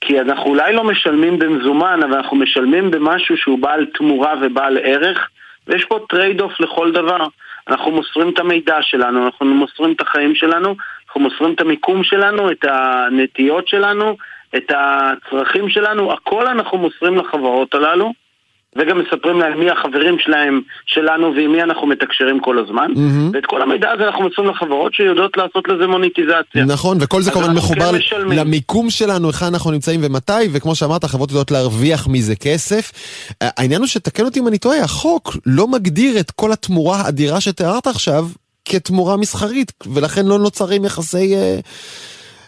כי אנחנו אולי לא משלמים במזומן, אבל אנחנו משלמים במשהו שהוא בעל תמורה ובעל ערך, ויש פה trade-off לכל דבר. אנחנו מוסרים את המידע שלנו, אנחנו מוסרים את החיים שלנו, אנחנו מוסרים את המיקום שלנו, את הנטיות שלנו, את הצרכים שלנו, הכל אנחנו מוסרים לחברות הללו. וגם מספרים להם מי החברים שלהם, שלנו ועם מי אנחנו מתקשרים כל הזמן. מהמם. ואת כל המידע הזה אנחנו מוסרים לחברות שיודעות לעשות לזה מוניטיזציה. נכון, וכל זה כמובן מחובר כן. למיקום שלנו, היכן אנחנו נמצאים ומתי, וכמו שאמרת, החברות יודעות להרוויח מזה כסף. העניין הוא שתקן אותי אם אני טועה, החוק לא מגדיר את כל התמורה האדירה שתיארת עכשיו כתמורה מסחרית, ולכן לא נוצרים יחסי אה,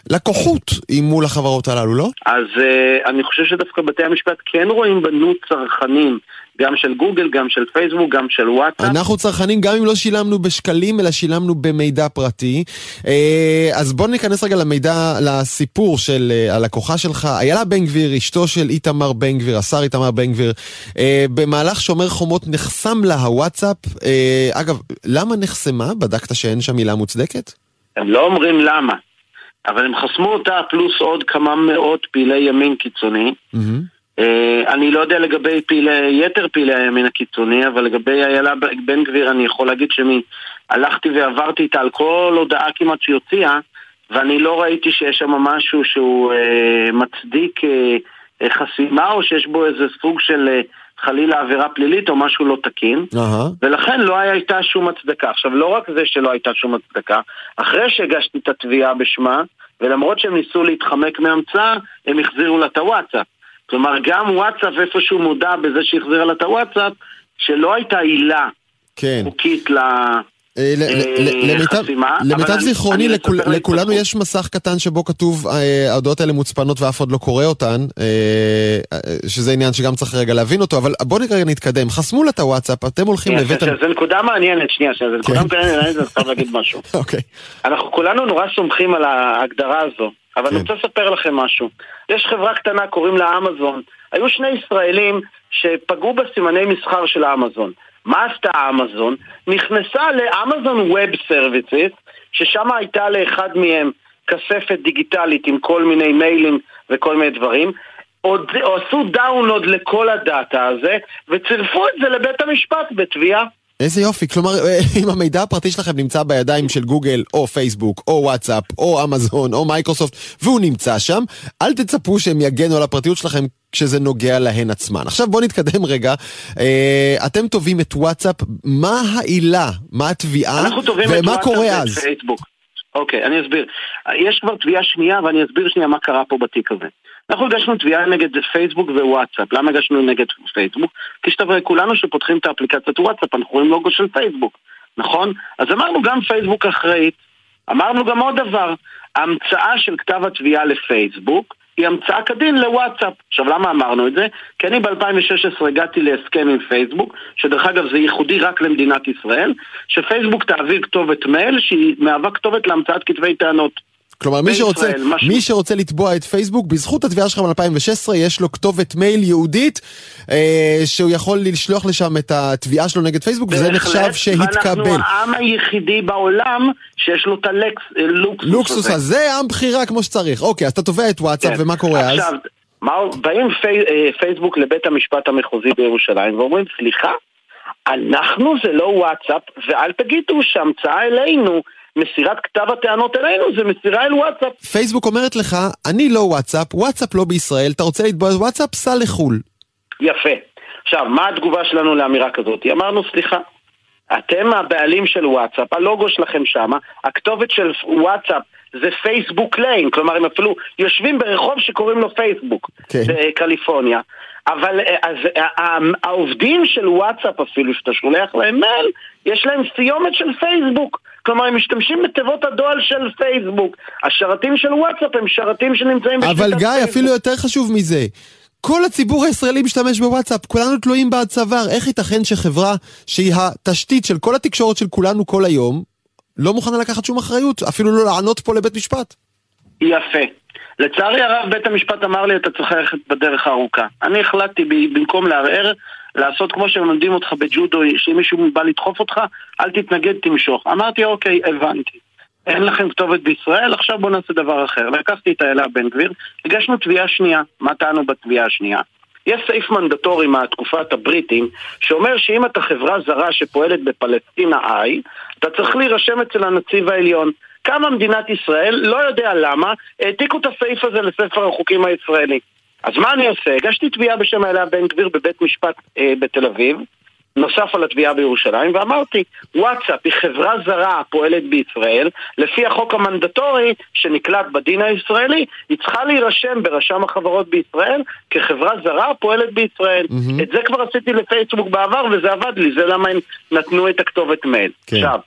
לקוחות עם מול החברות הללו, לא? אז uh, אני חושב שדווקא בתי המשפט כן רואים בנו צרכנים, גם של גוגל, גם של פייסבוק, גם של וואטסאפ. אנחנו צרכנים גם אם לא שילמנו בשקלים, אלא שילמנו במידע פרטי. אה, אז בוא ניכנס רגע למידע, לסיפור של אה, הלקוחה שלך. איילה בן גביר, אשתו של איתמר בן גביר, השר איתמר בן גביר, במהלך שומר חומות נחסם לה הוואטסאפ. אגב, למה נחסמה? בדקת שאין שם מילה מוצדקת? הם לא אומרים למה, אבל הם חסמו אותה פלוס עוד כמה מאות פעילי ימין קיצוני. אה, אני לא יודע לגבי פעילי, יתר פעילי הימין הקיצוני, אבל לגבי איילה בן גביר אני יכול להגיד שאני הלכתי ועברתי איתה על כל הודעה כמעט שהיא הוציאה, ואני לא ראיתי שיש שם משהו שהוא אה, מצדיק אה, חסימה, או שיש בו איזה סוג של אה, חלילה עבירה פלילית או משהו לא תקין. אהה. ולכן לא הייתה שום הצדקה. עכשיו, לא רק זה שלא הייתה שום הצדקה, אחרי שהגשתי את התביעה בשמה, ולמרות שהם ניסו להתחמק מהמצאה, הם החזירו לה את הוואטסאפ. כלומר, גם וואטסאפ איפשהו מודע בזה שהחזירה לה את הוואטסאפ, שלא הייייתה עילה כן. חוקית ל... למיטב- זיכרוני, לכולנו. יש מסך קטן שבו כתוב אה, ההודעות האלה מוצפנות ואף אחד לא קורא אותן, אה, אה, שזה עניין שגם צריך רגע להבין אותו, אבל בוא רגע נתקדם. חסמו לה את הוואטסאפ, אתם הולכים לבית... זו נקודה מעניינת, שנייה, שנייה, זו נקודה כן. מעניינת, אני חייב להגיד משהו. אוקיי. אנחנו כולנו נורא סומכים על ההגדרה הזו, אבל כן. אני רוצה לספר לכם משהו. יש חברה קטנה, קוראים לה אמזון. היו שני ישראלים שפגעו בסימני מסחר של האמזון. מה עשתה אמזון? נכנסה לאמזון ווב סרוויסיס, ששם הייתה לאחד מהם כספת דיגיטלית עם כל מיני מיילים וכל מיני דברים. עוד, עשו download לכל הדאטה הזה, וצירפו את זה לבית המשפט בתביעה. איזה יופי, כלומר, אם המידע הפרטי שלכם נמצא בידיים של גוגל, או פייסבוק, או וואטסאפ, או אמזון, או מייקרוסופט, והוא נמצא שם, אל תצפו שהם יגנו על הפרטיות שלכם כשזה נוגע להן עצמן. עכשיו בואו נתקדם רגע. אה, אתם תובעים את וואטסאפ, מה העילה? מה התביעה? אנחנו תובעים את ומה קורה אז? פייסבוק. אוקיי, אני אסביר. יש כבר תביעה שנייה ואני אסביר שנייה מה קרה פה בתיק הזה. אנחנו הגשנו תביעה נגד פייסבוק ווואטסאפ. למה הגשנו נגד פייסבוק? כי שתבין, כולנו שפותחים את האפליקציית וואטסאפ, אנחנו רואים לוגו של פייסבוק, נכון? אז אמרנו גם פייסבוק אחראית. אמרנו גם עוד דבר, ההמצאה של כתב התביעה לפייסבוק היא המצאה כדין לוואטסאפ. עכשיו למה אמרנו את זה? כי אני ב-2016 הגעתי להסכם עם פייסבוק, שדרך אגב זה ייחודי רק למדינת ישראל, שפייסבוק תעביר כתובת מייל שהיא מהווה כתובת להמצאת כתבי טענות. כלומר, מי שרוצה, משהו- מי שרוצה לתבוע את פייסבוק, בזכות התביעה שלך מ-2016, יש לו כתובת מייל ייעודית, אה, שהוא יכול לשלוח לשם את התביעה שלו נגד פייסבוק, וזה נחשב שהתקבל. ואנחנו העם היחידי בעולם שיש לו את הלוקסוס לוקסוס הזה, עם בחירה כמו שצריך. אוקיי, אז אתה תובע את וואטסאפ, כן. ומה קורה אז? עכשיו, מה, באים פי, אה, פייסבוק לבית המשפט המחוזי בירושלים ואומרים, סליחה, אנחנו זה לא וואטסאפ, ואל תגידו שהמצאה אלינו, מסירת כתב הטענות אלינו, זה מסירה אל וואטסאפ. פייסבוק אומרת לך, אני לא וואטסאפ, וואטסאפ לא בישראל, אתה רוצה לתבוע את וואטסאפ, סע לחו"ל. יפה. עכשיו, מה התגובה שלנו לאמירה כזאת? אמרנו, סליחה, אתם הבעלים של וואטסאפ, הלוגו שלכם שמה, הכתובת של וואטסאפ זה פייסבוק ליין, כלומר הם אפילו יושבים ברחוב שקוראים לו פייסבוק, כן. בקליפורניה. אבל אה, אז אה, ה- העובדים של וואטסאפ אפילו, שאתה שולח להם מייל, יש להם סיומת של פייסבוק. כלומר, הם משתמשים בתיבות הדואל של פייסבוק. השרתים של וואטסאפ הם שרתים שנמצאים בשליטת אבל גיא, פייסבוק. אפילו יותר חשוב מזה. כל הציבור הישראלי משתמש בוואטסאפ, כולנו תלויים בצוואר. איך ייתכן שחברה שהיא התשתית של כל התקשורת של כולנו כל היום, לא מוכנה לקחת שום אחריות, אפילו לא לענות פה לבית משפט? יפה. לצערי הרב בית המשפט אמר לי אתה צריך ללכת בדרך הארוכה. אני החלטתי במקום לערער, לעשות כמו שמלמדים אותך בג'ודו, שאם מישהו בא לדחוף אותך, אל תתנגד, תמשוך. אמרתי אוקיי, הבנתי. אין לכם כתובת בישראל, עכשיו בואו נעשה דבר אחר. לקחתי את איילה בן גביר, הגשנו תביעה שנייה. מה טענו בתביעה השנייה? יש סעיף מנדטורי מהתקופת הבריטים שאומר שאם אתה חברה זרה שפועלת בפלסטינה I, אתה צריך להירשם אצל הנציב העליון. קמה מדינת ישראל, לא יודע למה, העתיקו את הסעיף הזה לספר החוקים הישראלי. אז מה אני עושה? הגשתי תביעה בשם איילה בן גביר בבית משפט אה, בתל אביב, נוסף על התביעה בירושלים, ואמרתי, וואטסאפ היא חברה זרה הפועלת בישראל, לפי החוק המנדטורי שנקלט בדין הישראלי, היא צריכה להירשם ברשם החברות בישראל כחברה זרה הפועלת בישראל. מהמם. את זה כבר עשיתי לפייסבוק בעבר וזה עבד לי, זה למה הם נתנו את הכתובת מייל. כן. עכשיו,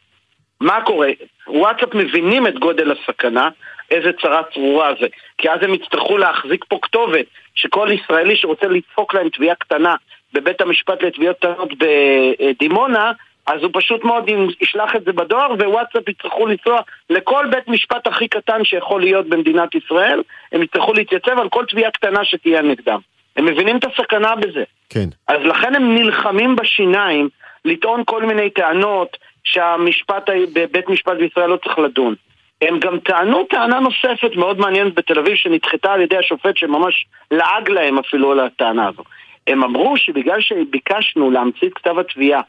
מה קורה? וואטסאפ מבינים את גודל הסכנה, איזה צרה צרורה זה. כי אז הם יצטרכו להחזיק פה כתובת, שכל ישראלי שרוצה לדפוק להם תביעה קטנה בבית המשפט לתביעות קטנות בדימונה, אז הוא פשוט מאוד ישלח את זה בדואר, ווואטסאפ יצטרכו לנסוע לכל בית משפט הכי קטן שיכול להיות במדינת ישראל, הם יצטרכו להתייצב על כל תביעה קטנה שתהיה נגדם. הם מבינים את הסכנה בזה. כן. אז לכן הם נלחמים בשיניים לטעון כל מיני טענות שהמשפט בבית משפט בישראל לא צריך לדון. הם גם טענו טענה נוספת מאוד מעניינת בתל אביב שנדחתה על ידי השופט שממש לעג להם אפילו על הטענה הזו. הם אמרו שבגלל שביקשנו להמציא את כתב התביעה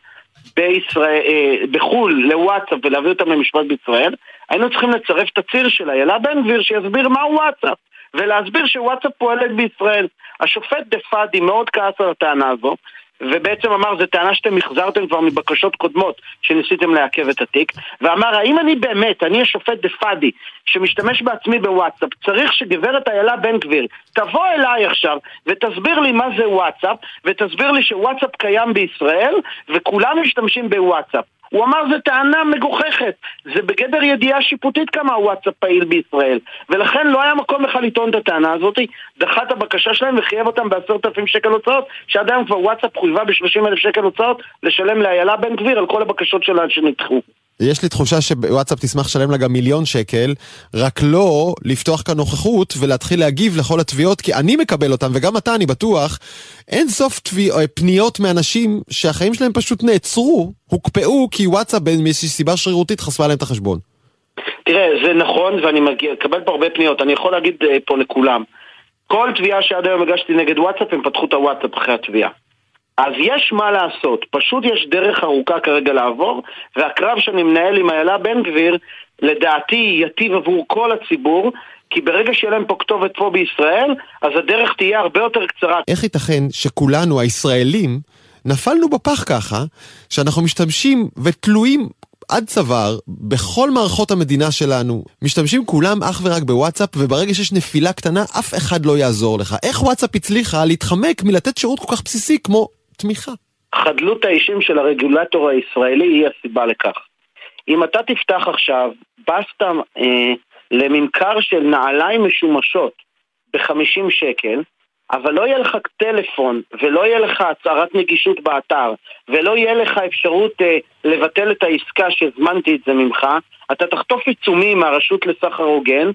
בישראל, אה, בחו"ל לוואטסאפ ולהביא אותם למשפט בישראל, היינו צריכים לצרף תצהיר של איילה בן גביר שיסביר מהו וואטסאפ ולהסביר שוואטסאפ פועלת בישראל. השופט דה פאדי מאוד כעס על הטענה הזו ובעצם אמר, זו טענה שאתם החזרתם כבר מבקשות קודמות שניסיתם לעכב את התיק. ואמר, האם אני באמת, אני השופט דה פאדי שמשתמש בעצמי בוואטסאפ צריך שגברת איילה בן גביר תבוא אליי עכשיו ותסביר לי מה זה וואטסאפ ותסביר לי שוואטסאפ קיים בישראל וכולם משתמשים בוואטסאפ הוא אמר זו טענה מגוחכת, זה בגדר ידיעה שיפוטית כמה הוואטסאפ פעיל בישראל. ולכן לא היה מקום לך לטעון את הטענה הזאת, דחה את הבקשה שלהם וחייב אותם בעשרת אלפים שקל הוצאות שעד היום כבר וואטסאפ חויבה בשלושים אלף שקל הוצאות לשלם לאיילה בן גביר על כל הבקשות שלה שנדחו יש לי תחושה שוואטסאפ תשמח לשלם לה גם מיליון שקל, רק לא לפתוח כאן נוכחות ולהתחיל להגיב לכל התביעות, כי אני מקבל אותן, וגם אתה, אני בטוח, אין סוף תביע, אה, פניות מאנשים שהחיים שלהם פשוט נעצרו, הוקפאו, כי וואטסאפ באיזושהי סיבה שרירותית חשפה להם את החשבון. תראה, זה נכון ואני מקבל פה הרבה פניות, אני יכול להגיד אה, פה לכולם כל תביעה שעד היום הגשתי נגד וואטסאפ, הם פתחו את הוואטסאפ אחרי התביעה. אז יש מה לעשות, פשוט יש דרך ארוכה כרגע לעבור, והקרב שאני מנהל עם איילה בן גביר, לדעתי יטיב עבור כל הציבור, כי ברגע שיהיה להם פה כתובת פה בישראל, אז הדרך תהיה הרבה יותר קצרה. איך ייתכן שכולנו, הישראלים, נפלנו בפח ככה, שאנחנו משתמשים ותלויים עד צוואר בכל מערכות המדינה שלנו, משתמשים כולם אך ורק בוואטסאפ, וברגע שיש נפילה קטנה, אף אחד לא יעזור לך. איך וואטסאפ הצליחה להתחמק מלתת שירות כל כך בסיסי כמו תמיכה? חדלות האישים של הרגולטור הישראלי היא הסיבה לכך. אם אתה תפתח עכשיו בסטה אה, לממכר של נעליים משומשות ב-50 שקל, אבל לא יהיה לך טלפון, ולא יהיה לך הצהרת נגישות באתר, ולא יהיה לך אפשרות אה, לבטל את העסקה שהזמנתי את זה ממך, אתה תחטוף עיצומים מהרשות לסחר הוגן,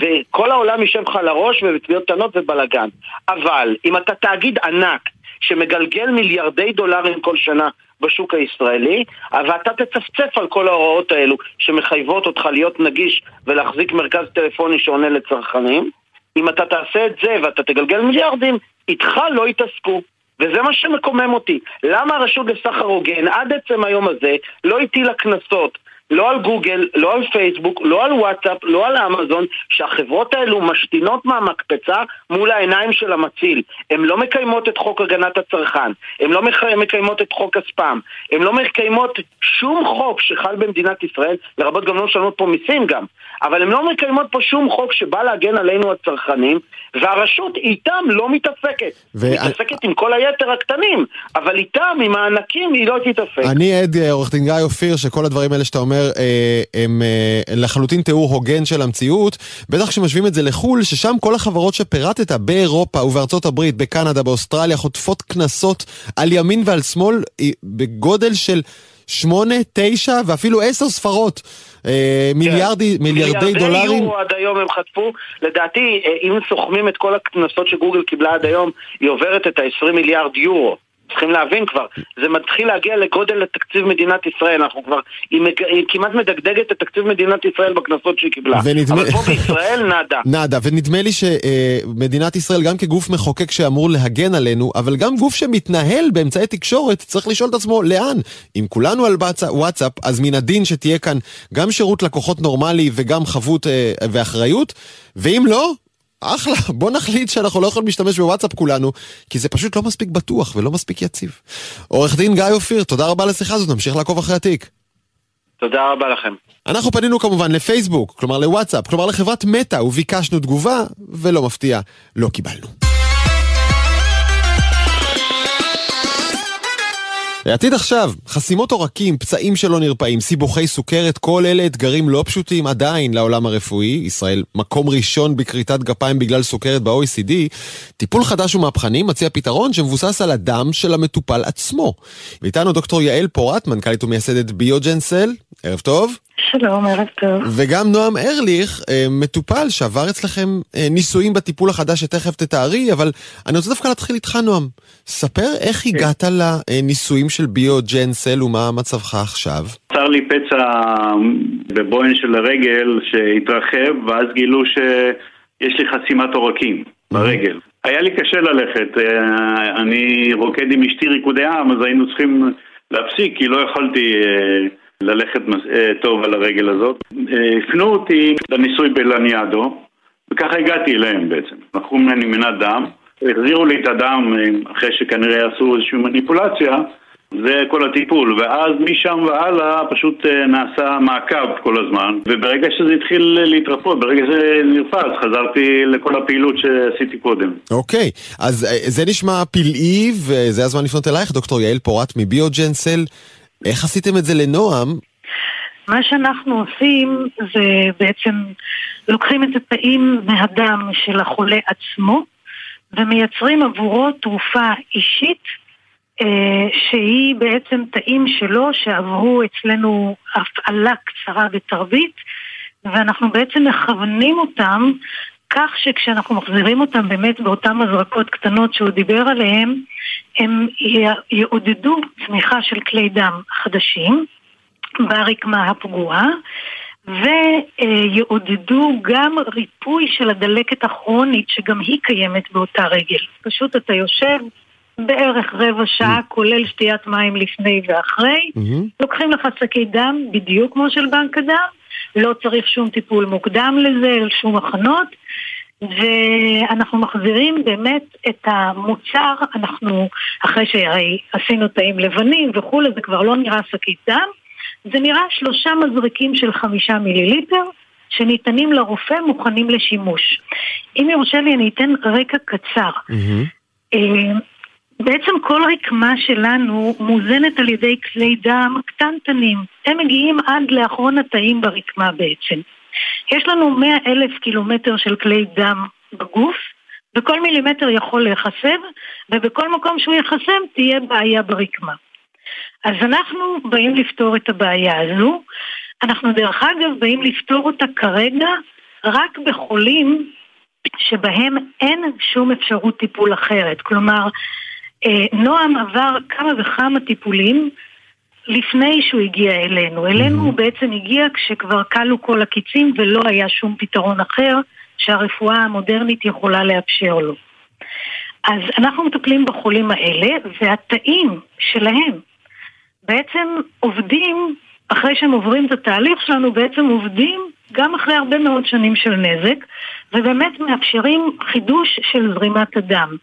וכל העולם יישב לך על הראש ובתביעות קטנות ובלאגן. אבל אם אתה תאגיד ענק שמגלגל מיליארדי דולרים כל שנה בשוק הישראלי, ואתה תצפצף על כל ההוראות האלו שמחייבות אותך להיות נגיש ולהחזיק מרכז טלפוני שעונה לצרכנים, אם אתה תעשה את זה ואתה תגלגל מיליארדים, איתך לא יתעסקו. וזה מה שמקומם אותי. למה הרשות לסחר הוגן עד עצם היום הזה לא הטילה קנסות לא על גוגל, לא על פייסבוק, לא על וואטסאפ, לא על אמזון, שהחברות האלו משתינות מהמקפצה מול העיניים של המציל. הן לא מקיימות את חוק הגנת הצרכן, הן לא מק- מקיימות את חוק הספאם, הן לא מקיימות שום חוק שחל במדינת ישראל, לרבות גם לא משלמות פה מיסים גם, אבל הן לא מקיימות פה שום חוק שבא להגן עלינו הצרכנים, והרשות איתם לא מתעסקת. ו- מתעסקת עם כל היתר הקטנים, אבל איתם, עם הענקים, היא לא תתעסק. אני עד עורך דין גיא אופיר שכל הדברים האלה שאתה אומר אה, הם אה, לחלוטין תיאור הוגן של המציאות בטח כשמשווים את זה לחו"ל ששם כל החברות שפירטת באירופה ובארצות הברית, בקנדה, באוסטרליה חוטפות קנסות על ימין ועל שמאל אה, בגודל של שמונה, תשע ואפילו עשר ספרות אה, מיליארדי, מיליארדי דולרים. יורו עד היום הם חטפו. לדעתי, אם סוכמים את כל הקנסות שגוגל קיבלה עד היום, היא עוברת את ה-20 מיליארד יורו. צריכים להבין כבר, זה מתחיל להגיע לגודל לתקציב מדינת ישראל, אנחנו כבר, היא, מג... היא כמעט מדגדגת את תקציב מדינת ישראל בקנסות שהיא קיבלה. ונדמה- אבל פה בישראל נאדה. נאדה, ונדמה לי שמדינת ישראל גם כגוף מחוקק שאמור להגן עלינו, אבל גם גוף שמתנהל באמצעי תקשורת, צריך לשאול את עצמו לאן. אם כולנו על וואטסאפ, אז מן הדין שתהיה כאן גם שירות לקוחות נורמלי וגם חבות אה, ואחריות, ואם לא... אחלה, בוא נחליט שאנחנו לא יכולים להשתמש בוואטסאפ כולנו, כי זה פשוט לא מספיק בטוח ולא מספיק יציב. עורך דין גיא אופיר, תודה רבה על השיחה הזאת, נמשיך לעקוב אחרי התיק. תודה רבה לכם. אנחנו פנינו כמובן לפייסבוק, כלומר לוואטסאפ, כלומר לחברת מטא, וביקשנו תגובה, ולא מפתיע, לא קיבלנו. עתיד עכשיו, חסימות עורקים, פצעים שלא נרפאים, סיבוכי סוכרת, כל אלה אתגרים לא פשוטים עדיין לעולם הרפואי. ישראל מקום ראשון בכריתת גפיים בגלל סוכרת ב-OECD. טיפול חדש ומהפכני מציע פתרון שמבוסס על הדם של המטופל עצמו. ואיתנו דוקטור יעל פורט, מנכ"לית ומייסדת ביוג'נסל. ערב טוב. שלום, ערב טוב. וגם נועם ארליך, אה, מטופל שעבר אצלכם אה, ניסויים בטיפול החדש שתכף תתארי, אבל אני רוצה דווקא להתחיל איתך, נועם. ספר איך הגעת לניסויים של ביוג'נסל ומה מצבך עכשיו. צר לי פצע בבוהן של הרגל שהתרחב, ואז גילו שיש לי חסימת עורקים ברגל. היה לי קשה ללכת, אה, אני רוקד עם אשתי ריקודי עם, אז היינו צריכים להפסיק, כי לא יכולתי אה, ללכת אה, טוב על הרגל הזאת. אה, הפנו אותי לניסוי בלניאדו, וככה הגעתי אליהם בעצם. לקחו ממני מנת דם, החזירו לי את הדם אה, אחרי שכנראה עשו איזושהי מניפולציה, זה כל הטיפול, ואז משם והלאה פשוט נעשה מעקב כל הזמן, וברגע שזה התחיל להתרפות, ברגע שזה נרפא, אז חזרתי לכל הפעילות שעשיתי קודם. אוקיי, אז אה, זה נשמע פלאי, וזה הזמן לפנות אלייך, דוקטור יעל פורט מביוג'נסל. איך עשיתם את זה לנועם? מה שאנחנו עושים זה בעצם לוקחים את התאים מהדם של החולה עצמו ומייצרים עבורו תרופה אישית אה, שהיא בעצם תאים שלו שעברו אצלנו הפעלה קצרה בתרבית ואנחנו בעצם מכוונים אותם כך שכשאנחנו מחזירים אותם באמת באותן הזרקות קטנות שהוא דיבר עליהן הם יעודדו צמיחה של כלי דם חדשים ברקמה הפגועה ויעודדו גם ריפוי של הדלקת הכרונית שגם היא קיימת באותה רגל. פשוט אתה יושב בערך רבע שעה כולל שתיית מים לפני ואחרי, לוקחים לך שקי דם בדיוק כמו של בנק הדם, לא צריך שום טיפול מוקדם לזה, שום הכנות. ואנחנו מחזירים באמת את המוצר, אנחנו, אחרי שהרי עשינו תאים לבנים וכולי, זה כבר לא נראה שקית דם, זה נראה שלושה מזריקים של חמישה מיליליטר, שניתנים לרופא מוכנים לשימוש. אם יורשה לי, אני אתן רקע קצר. אה, בעצם כל רקמה שלנו מוזנת על ידי כלי דם קטנטנים. הם מגיעים עד לאחרון התאים ברקמה בעצם. יש לנו 100 אלף קילומטר של כלי דם בגוף, וכל מילימטר יכול להיחסם, ובכל מקום שהוא ייחסם תהיה בעיה ברקמה. אז אנחנו באים לפתור את הבעיה הזו. אנחנו דרך אגב באים לפתור אותה כרגע רק בחולים שבהם אין שום אפשרות טיפול אחרת. כלומר, נועם עבר כמה וכמה טיפולים לפני שהוא הגיע אלינו. אלינו הוא בעצם הגיע כשכבר כלו כל הקיצים ולא היה שום פתרון אחר שהרפואה המודרנית יכולה לאפשר לו. אז אנחנו מטפלים בחולים האלה, והתאים שלהם בעצם עובדים, אחרי שהם עוברים את התהליך שלנו, בעצם עובדים גם אחרי הרבה מאוד שנים של נזק, ובאמת מאפשרים חידוש של זרימת הדם.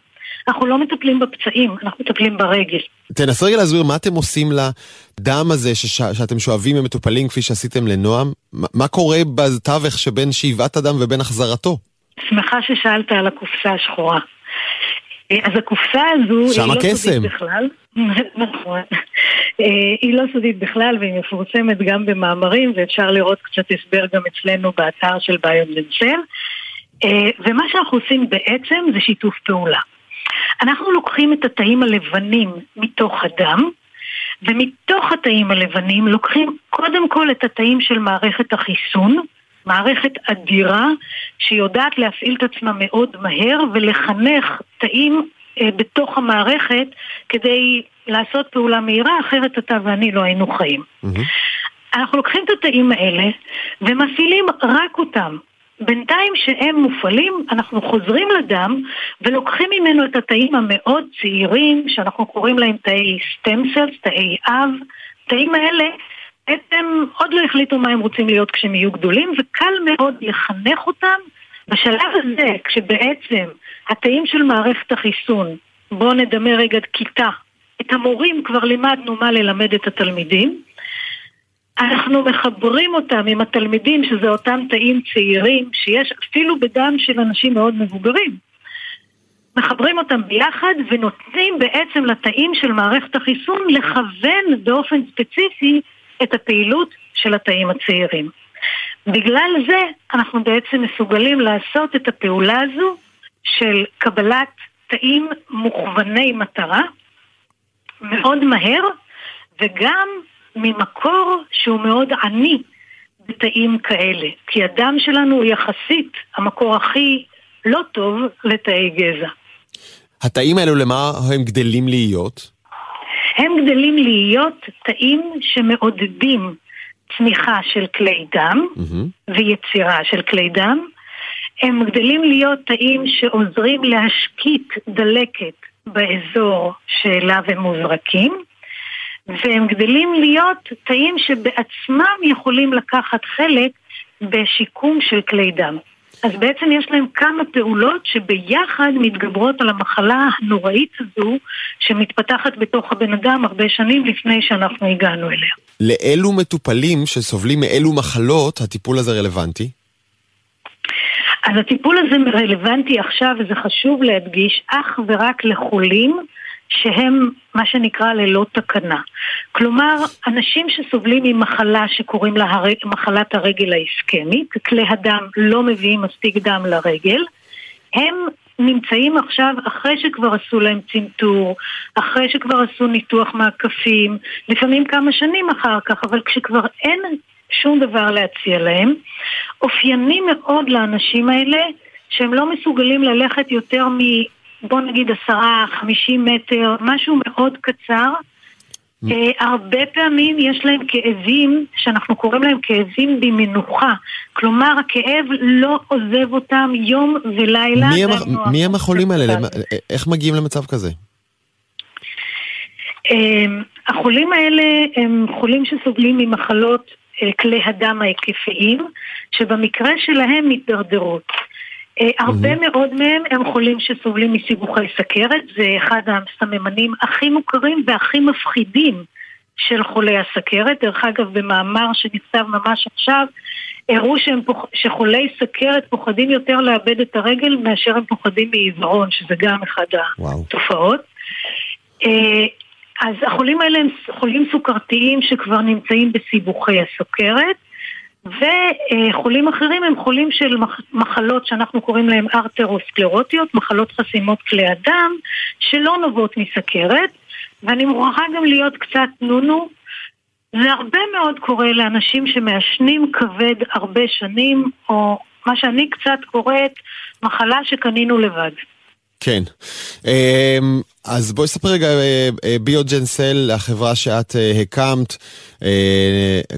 אנחנו לא מטפלים בפצעים, אנחנו מטפלים ברגל. תנסה רגע להסביר מה אתם עושים לדם הזה שש... שאתם שואבים ממטופלים כפי שעשיתם לנועם. מה- מה קורה בתווך שבין שאיבת הדם ובין החזרתו? שמחה ששאלת על הקופסה השחורה. אה, אז הקופסה הזו היא לא הקסם. סודית בכלל. נכון. אה, היא לא סודית בכלל והיא מפורסמת גם במאמרים ואפשר לראות קצת הסבר גם אצלנו באתר של ביומדנצל. ומה שאנחנו עושים בעצם זה שיתוף פעולה. אנחנו לוקחים את התאים הלבנים מתוך הדם ומתוך התאים הלבנים לוקחים קודם כל את התאים של מערכת החיסון, מערכת אדירה שיודעת להפעיל את עצמה מאוד מהר ולחנך תאים אה, בתוך המערכת כדי לעשות פעולה מהירה, אחרת אתה ואני לא היינו חיים. אנחנו לוקחים את התאים האלה ומפעילים רק אותם. בינתיים שהם מופעלים, אנחנו חוזרים לדם ולוקחים ממנו את התאים המאוד צעירים, שאנחנו קוראים להם תאי סטם סלס, תאי אב. התאים האלה בעצם עוד לא החליטו מה הם רוצים להיות כשהם יהיו גדולים, וקל מאוד לחנך אותם בשלב הזה, כשבעצם התאים של מערכת החיסון, בואו נדמה רגע כיתה, את המורים כבר לימדנו מה ללמד את התלמידים, אנחנו מחברים אותם עם התלמידים, שזה אותם תאים צעירים, שיש אפילו בדם של אנשים מאוד מבוגרים. מחברים אותם ביחד ונותנים בעצם לתאים של מערכת החיסון לכוון באופן ספציפי את הפעילות של התאים הצעירים. בגלל זה אנחנו בעצם מסוגלים לעשות את הפעולה הזו של קבלת תאים מוכווני מטרה מאוד מהר וגם ממקור שהוא מאוד עני בתאים כאלה. כי הדם שלנו הוא יחסית המקור הכי לא טוב לתאי גזע. התאים האלו למה הם גדלים להיות? הם גדלים להיות תאים שמעודדים צמיחה של כלי דם mm-hmm. ויצירה של כלי דם. הם גדלים להיות תאים שעוזרים להשקיט דלקת באזור שאליו הם מוזרקים. והם גדלים להיות תאים שבעצמם יכולים לקחת חלק בשיקום של כלי דם. אז בעצם יש להם כמה פעולות שביחד מתגברות על המחלה הנוראית הזו שמתפתחת בתוך הבן אדם הרבה שנים לפני שאנחנו הגענו אליה. לאילו מטופלים שסובלים מאילו מחלות הטיפול הזה רלוונטי? אז הטיפול הזה רלוונטי עכשיו, וזה חשוב להדגיש, אך ורק לחולים שהם מה שנקרא ללא תקנה. כלומר, אנשים שסובלים ממחלה שקוראים לה הר... מחלת הרגל האיסקמית, כלי הדם לא מביאים מספיק דם לרגל, הם נמצאים עכשיו אחרי שכבר עשו להם צנתור, אחרי שכבר עשו ניתוח מעקפים, לפעמים כמה שנים אחר כך, אבל כשכבר אין שום דבר להציע להם, אופייני מאוד לאנשים האלה שהם לא מסוגלים ללכת יותר מ... בוא נגיד עשרה, חמישים מטר, משהו מאוד קצר. Uh, הרבה פעמים יש להם כאבים, שאנחנו קוראים להם כאבים במנוחה. כלומר, הכאב לא עוזב אותם יום ולילה. מי, המח... מי הם החולים האלה? למה... איך מגיעים למצב כזה? Uh, החולים האלה הם חולים שסובלים ממחלות כלי הדם ההיקפיים, שבמקרה שלהם מתדרדרות. אה, הרבה מאוד מהם הם חולים שסובלים מסיבוכי סכרת, זה אחד הסממנים הכי מוכרים והכי מפחידים של חולי הסכרת. דרך אגב, במאמר שנכתב ממש עכשיו, הראו פוח... שחולי סכרת פוחדים יותר לאבד את הרגל מאשר הם פוחדים מעיוורון, שזה גם אחד התופעות. אה, אז החולים האלה הם חולים סוכרתיים שכבר נמצאים בסיבוכי הסוכרת. וחולים אחרים הם חולים של מחלות שאנחנו קוראים להן ארתרוסקלרוטיות, מחלות חסימות כלי הדם, שלא נובעות מסכרת, ואני מוכרחה גם להיות קצת נונו. זה הרבה מאוד קורה לאנשים שמעשנים כבד הרבה שנים, או מה שאני קצת קוראת מחלה שקנינו לבד. כן. אמ, אז בואי ספר רגע, אה, אה, ביוג'ן סל, החברה שאת אה, הקמת,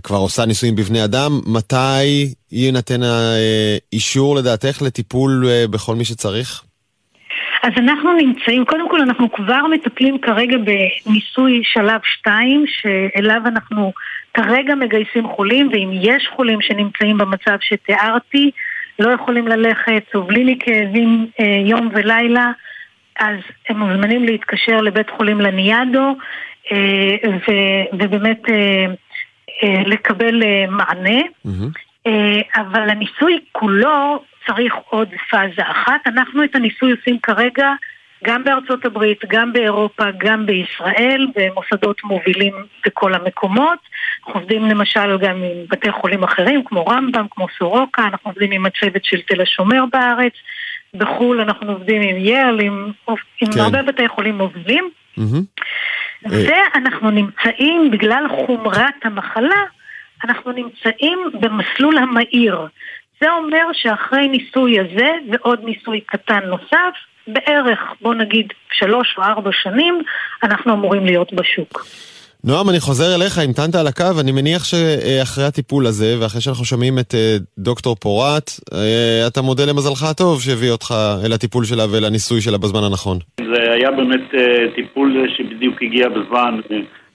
כבר עושה ניסויים בבני אדם, מתי יינתן האישור לדעתך לטיפול בכל מי שצריך? אז אנחנו נמצאים, קודם כל אנחנו כבר מטפלים כרגע בניסוי שלב 2, שאליו אנחנו כרגע מגייסים חולים, ואם יש חולים שנמצאים במצב שתיארתי, לא יכולים ללכת, סובלים מכאבים אה, יום ולילה, אז הם מוזמנים להתקשר לבית חולים לניאדו אה, ו, ובאמת אה, אה, לקבל אה, מענה. Mm-hmm. אה, אבל הניסוי כולו צריך עוד פאזה אחת. אנחנו את הניסוי עושים כרגע גם בארצות הברית, גם באירופה, גם בישראל, במוסדות מובילים בכל המקומות. אנחנו עובדים למשל גם עם בתי חולים אחרים, כמו רמב"ם, כמו סורוקה, אנחנו עובדים עם הצוות של תל השומר בארץ. בחו"ל אנחנו עובדים עם יעל, עם, עם כן. הרבה בתי חולים מובילים. Mm-hmm. ואנחנו נמצאים, בגלל חומרת המחלה, אנחנו נמצאים במסלול המהיר. זה אומר שאחרי ניסוי הזה ועוד ניסוי קטן נוסף, בערך, בוא נגיד, שלוש או ארבע שנים, אנחנו אמורים להיות בשוק. נועם, אני חוזר אליך, המתנת על הקו, אני מניח שאחרי הטיפול הזה, ואחרי שאנחנו שומעים את אה, דוקטור פורט, אה, אתה מודה למזלך הטוב שהביא אותך אל הטיפול שלה ואל הניסוי שלה בזמן הנכון. זה היה באמת אה, טיפול שבדיוק הגיע בזמן,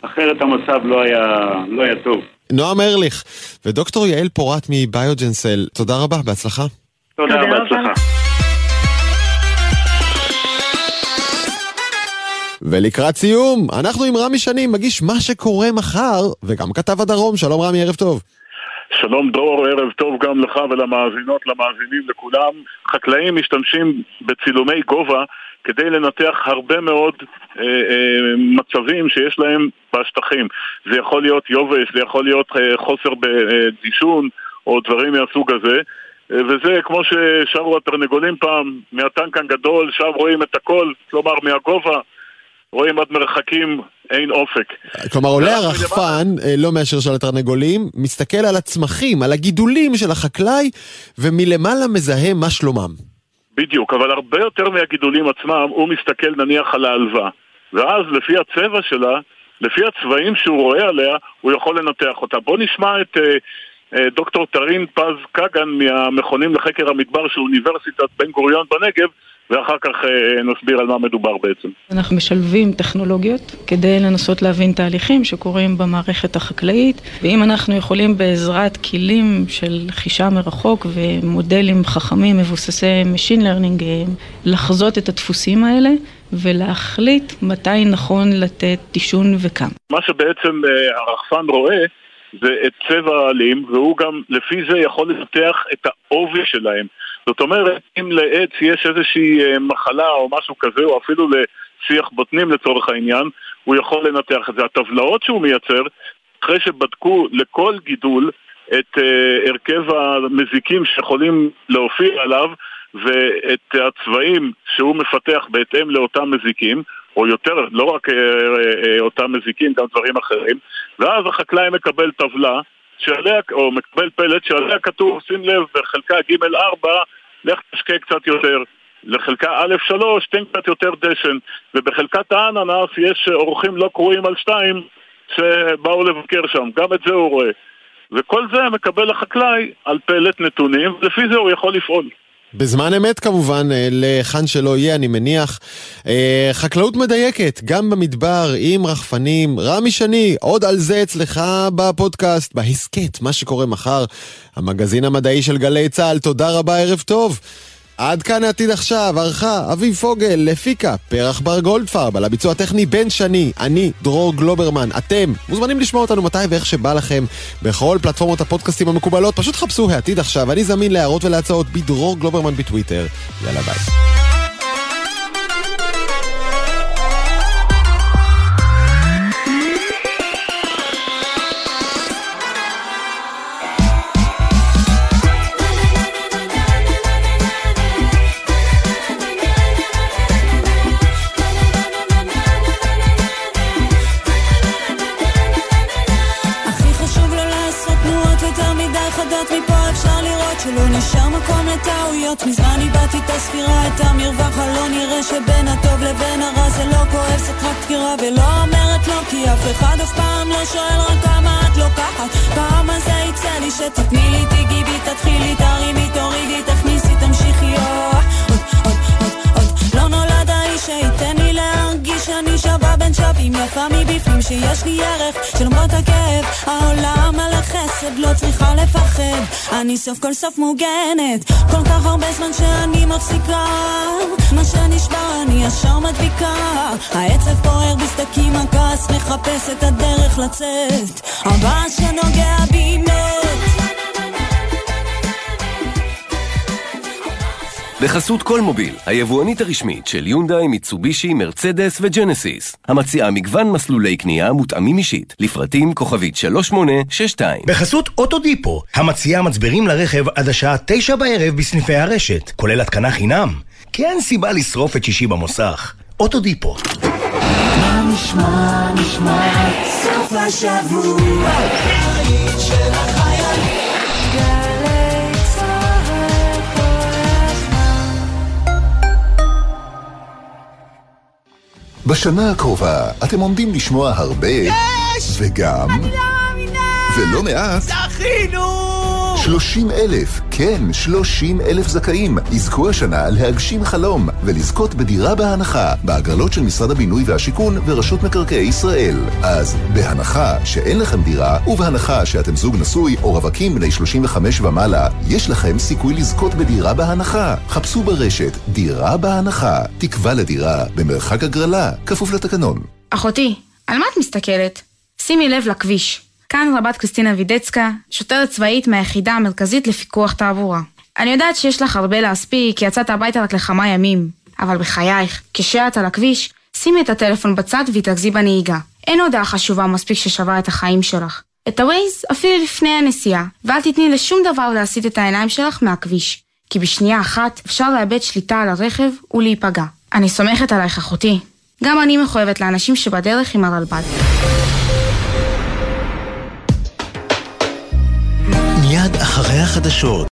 אחרת המצב לא היה, לא היה טוב. נועם ארליך ודוקטור יעל פורט מביוג'נסל, תודה רבה, בהצלחה. תודה, בהצלחה. ולקראת סיום, אנחנו עם רמי שנים, מגיש מה שקורה מחר, וגם כתב הדרום. שלום רמי, ערב טוב. שלום דרור, ערב טוב גם לך ולמאזינות, למאזינים, לכולם. חקלאים משתמשים בצילומי גובה כדי לנתח הרבה מאוד אה, אה, מצבים שיש להם בשטחים. זה יכול להיות יובש, זה יכול להיות אה, חוסר בדישון או דברים מהסוג הזה. אה, וזה כמו ששרו התרנגולים פעם, מהטנקן גדול, שם רואים את הכל, כלומר מהגובה. רואים עד מרחקים, אין אופק. כלומר, עולה הרחפן, אה, לא מאשר של התרנגולים, מסתכל על הצמחים, על הגידולים של החקלאי, ומלמעלה מזהה מה שלומם. בדיוק, אבל הרבה יותר מהגידולים עצמם, הוא מסתכל נניח על ההלוואה. ואז לפי הצבע שלה, לפי הצבעים שהוא רואה עליה, הוא יכול לנתח אותה. בואו נשמע את אה, אה, דוקטור טרין פז קגן מהמכונים לחקר המדבר של אוניברסיטת בן גוריון בנגב, ואחר כך אה, נסביר על מה מדובר בעצם. אנחנו משלבים טכנולוגיות כדי לנסות להבין תהליכים שקורים במערכת החקלאית, ואם אנחנו יכולים בעזרת כלים של חישה מרחוק ומודלים חכמים מבוססי Machine Learning אה, לחזות את הדפוסים האלה, ולהחליט מתי נכון לתת דישון וכמה. מה שבעצם הרחפן רואה זה את צבע העלים, והוא גם לפי זה יכול לנתח את העובי שלהם. זאת אומרת, אם לעץ יש איזושהי אה, מחלה או משהו כזה, או אפילו לשיח בוטנים לצורך העניין, הוא יכול לנתח את זה. הטבלאות שהוא מייצר, אחרי שבדקו לכל גידול את uh, הרכב המזיקים שיכולים להופיע עליו ואת הצבעים שהוא מפתח בהתאם לאותם מזיקים, או יותר, לא רק uh, uh, אותם מזיקים, גם דברים אחרים, ואז החקלאי מקבל טבלה שעליה, או מקבל פלט שעליה כתוב, שים לב, בחלקה ג' 4, לך תשקה קצת יותר. לחלקה א' 3, תן קצת יותר דשן. ובחלקת האננס יש אורחים לא קרואים על שתיים שבאו לבקר שם, גם את זה הוא רואה. וכל זה מקבל החקלאי על פלט נתונים, ולפי זה הוא יכול לפעול. בזמן אמת כמובן, אה, להיכן שלא יהיה, אני מניח. אה, חקלאות מדייקת, גם במדבר, עם רחפנים. רמי שני, עוד על זה אצלך בפודקאסט, בהסכת, מה שקורה מחר, המגזין המדעי של גלי צה"ל. תודה רבה, ערב טוב. עד כאן העתיד עכשיו, ערכה אביב פוגל, לפיקה, פרח בר גולדפרב, על הביצוע הטכני בן שני, אני, דרור גלוברמן, אתם מוזמנים לשמוע אותנו מתי ואיך שבא לכם בכל פלטפורמות הפודקאסטים המקובלות, פשוט חפשו העתיד עכשיו, אני זמין להערות ולהצעות בדרור גלוברמן בטוויטר. יאללה ביי. לטעויות מזמן איבדתי את הספירה, את המרווח הלא נראה שבין הטוב לבין הרע זה לא כועס, את רק דקירה ולא אומרת לא כי אף אחד אף פעם לא שואל רק כמה את לוקחת. פעם הזה יצא לי שתתני לי, תיגעי בי, תתחילי, תרימי, תורידי, תכניסי, תמשיכי, עוד, עוד, עוד, עוד לא נולד האיש שייתן לי להרגיש שאני שווה שווים יפה מבפנים שיש לי ערך שלמרות הכאב. העולם על החסד לא צריכה לפחד. אני סוף כל סוף מוגנת. כל כך הרבה זמן שאני מפסיקה. מה שנשבר אני ישר מדביקה. העצב בוער בסדקים הכעס מחפש את הדרך לצאת. הבא שנוגע בי בחסות כל מוביל, היבואנית הרשמית של יונדאי, מיצובישי, מרצדס וג'נסיס. המציעה מגוון מסלולי קנייה מותאמים אישית, לפרטים כוכבית 3862. בחסות אוטודיפו, המציעה מצברים לרכב עד השעה 9 בערב בסניפי הרשת, כולל התקנה חינם. כי אין סיבה לשרוף את שישי במוסך. אוטודיפו. נשמע, נשמע, סוף השבוע, בשנה הקרובה אתם עומדים לשמוע הרבה... יש! וגם... אני לא מאמינה! ולא מעט... זכינו! 30 אלף, כן, 30 אלף זכאים, יזכו השנה להגשים חלום ולזכות בדירה בהנחה בהגרלות של משרד הבינוי והשיכון ורשות מקרקעי ישראל. אז בהנחה שאין לכם דירה ובהנחה שאתם זוג נשוי או רווקים בני 35 ומעלה, יש לכם סיכוי לזכות בדירה בהנחה. חפשו ברשת דירה בהנחה, תקווה לדירה במרחק הגרלה, כפוף לתקנון. אחותי, על מה את מסתכלת? שימי לב לכביש. כאן רבת קריסטינה וידצקה, שוטרת צבאית מהיחידה המרכזית לפיקוח תעבורה. אני יודעת שיש לך הרבה להספיק, כי יצאת הביתה רק לכמה ימים. אבל בחייך, כשאת על הכביש, שימי את הטלפון בצד והתרכזי בנהיגה. אין הודעה חשובה מספיק ששווה את החיים שלך. את הווייז אפילו לפני הנסיעה, ואל תתני לשום דבר להסיט את העיניים שלך מהכביש. כי בשנייה אחת אפשר לאבד שליטה על הרכב ולהיפגע. אני סומכת עלייך אחותי. גם אני מחויבת לאנשים שבדרך עם הרלב"ד. החדשות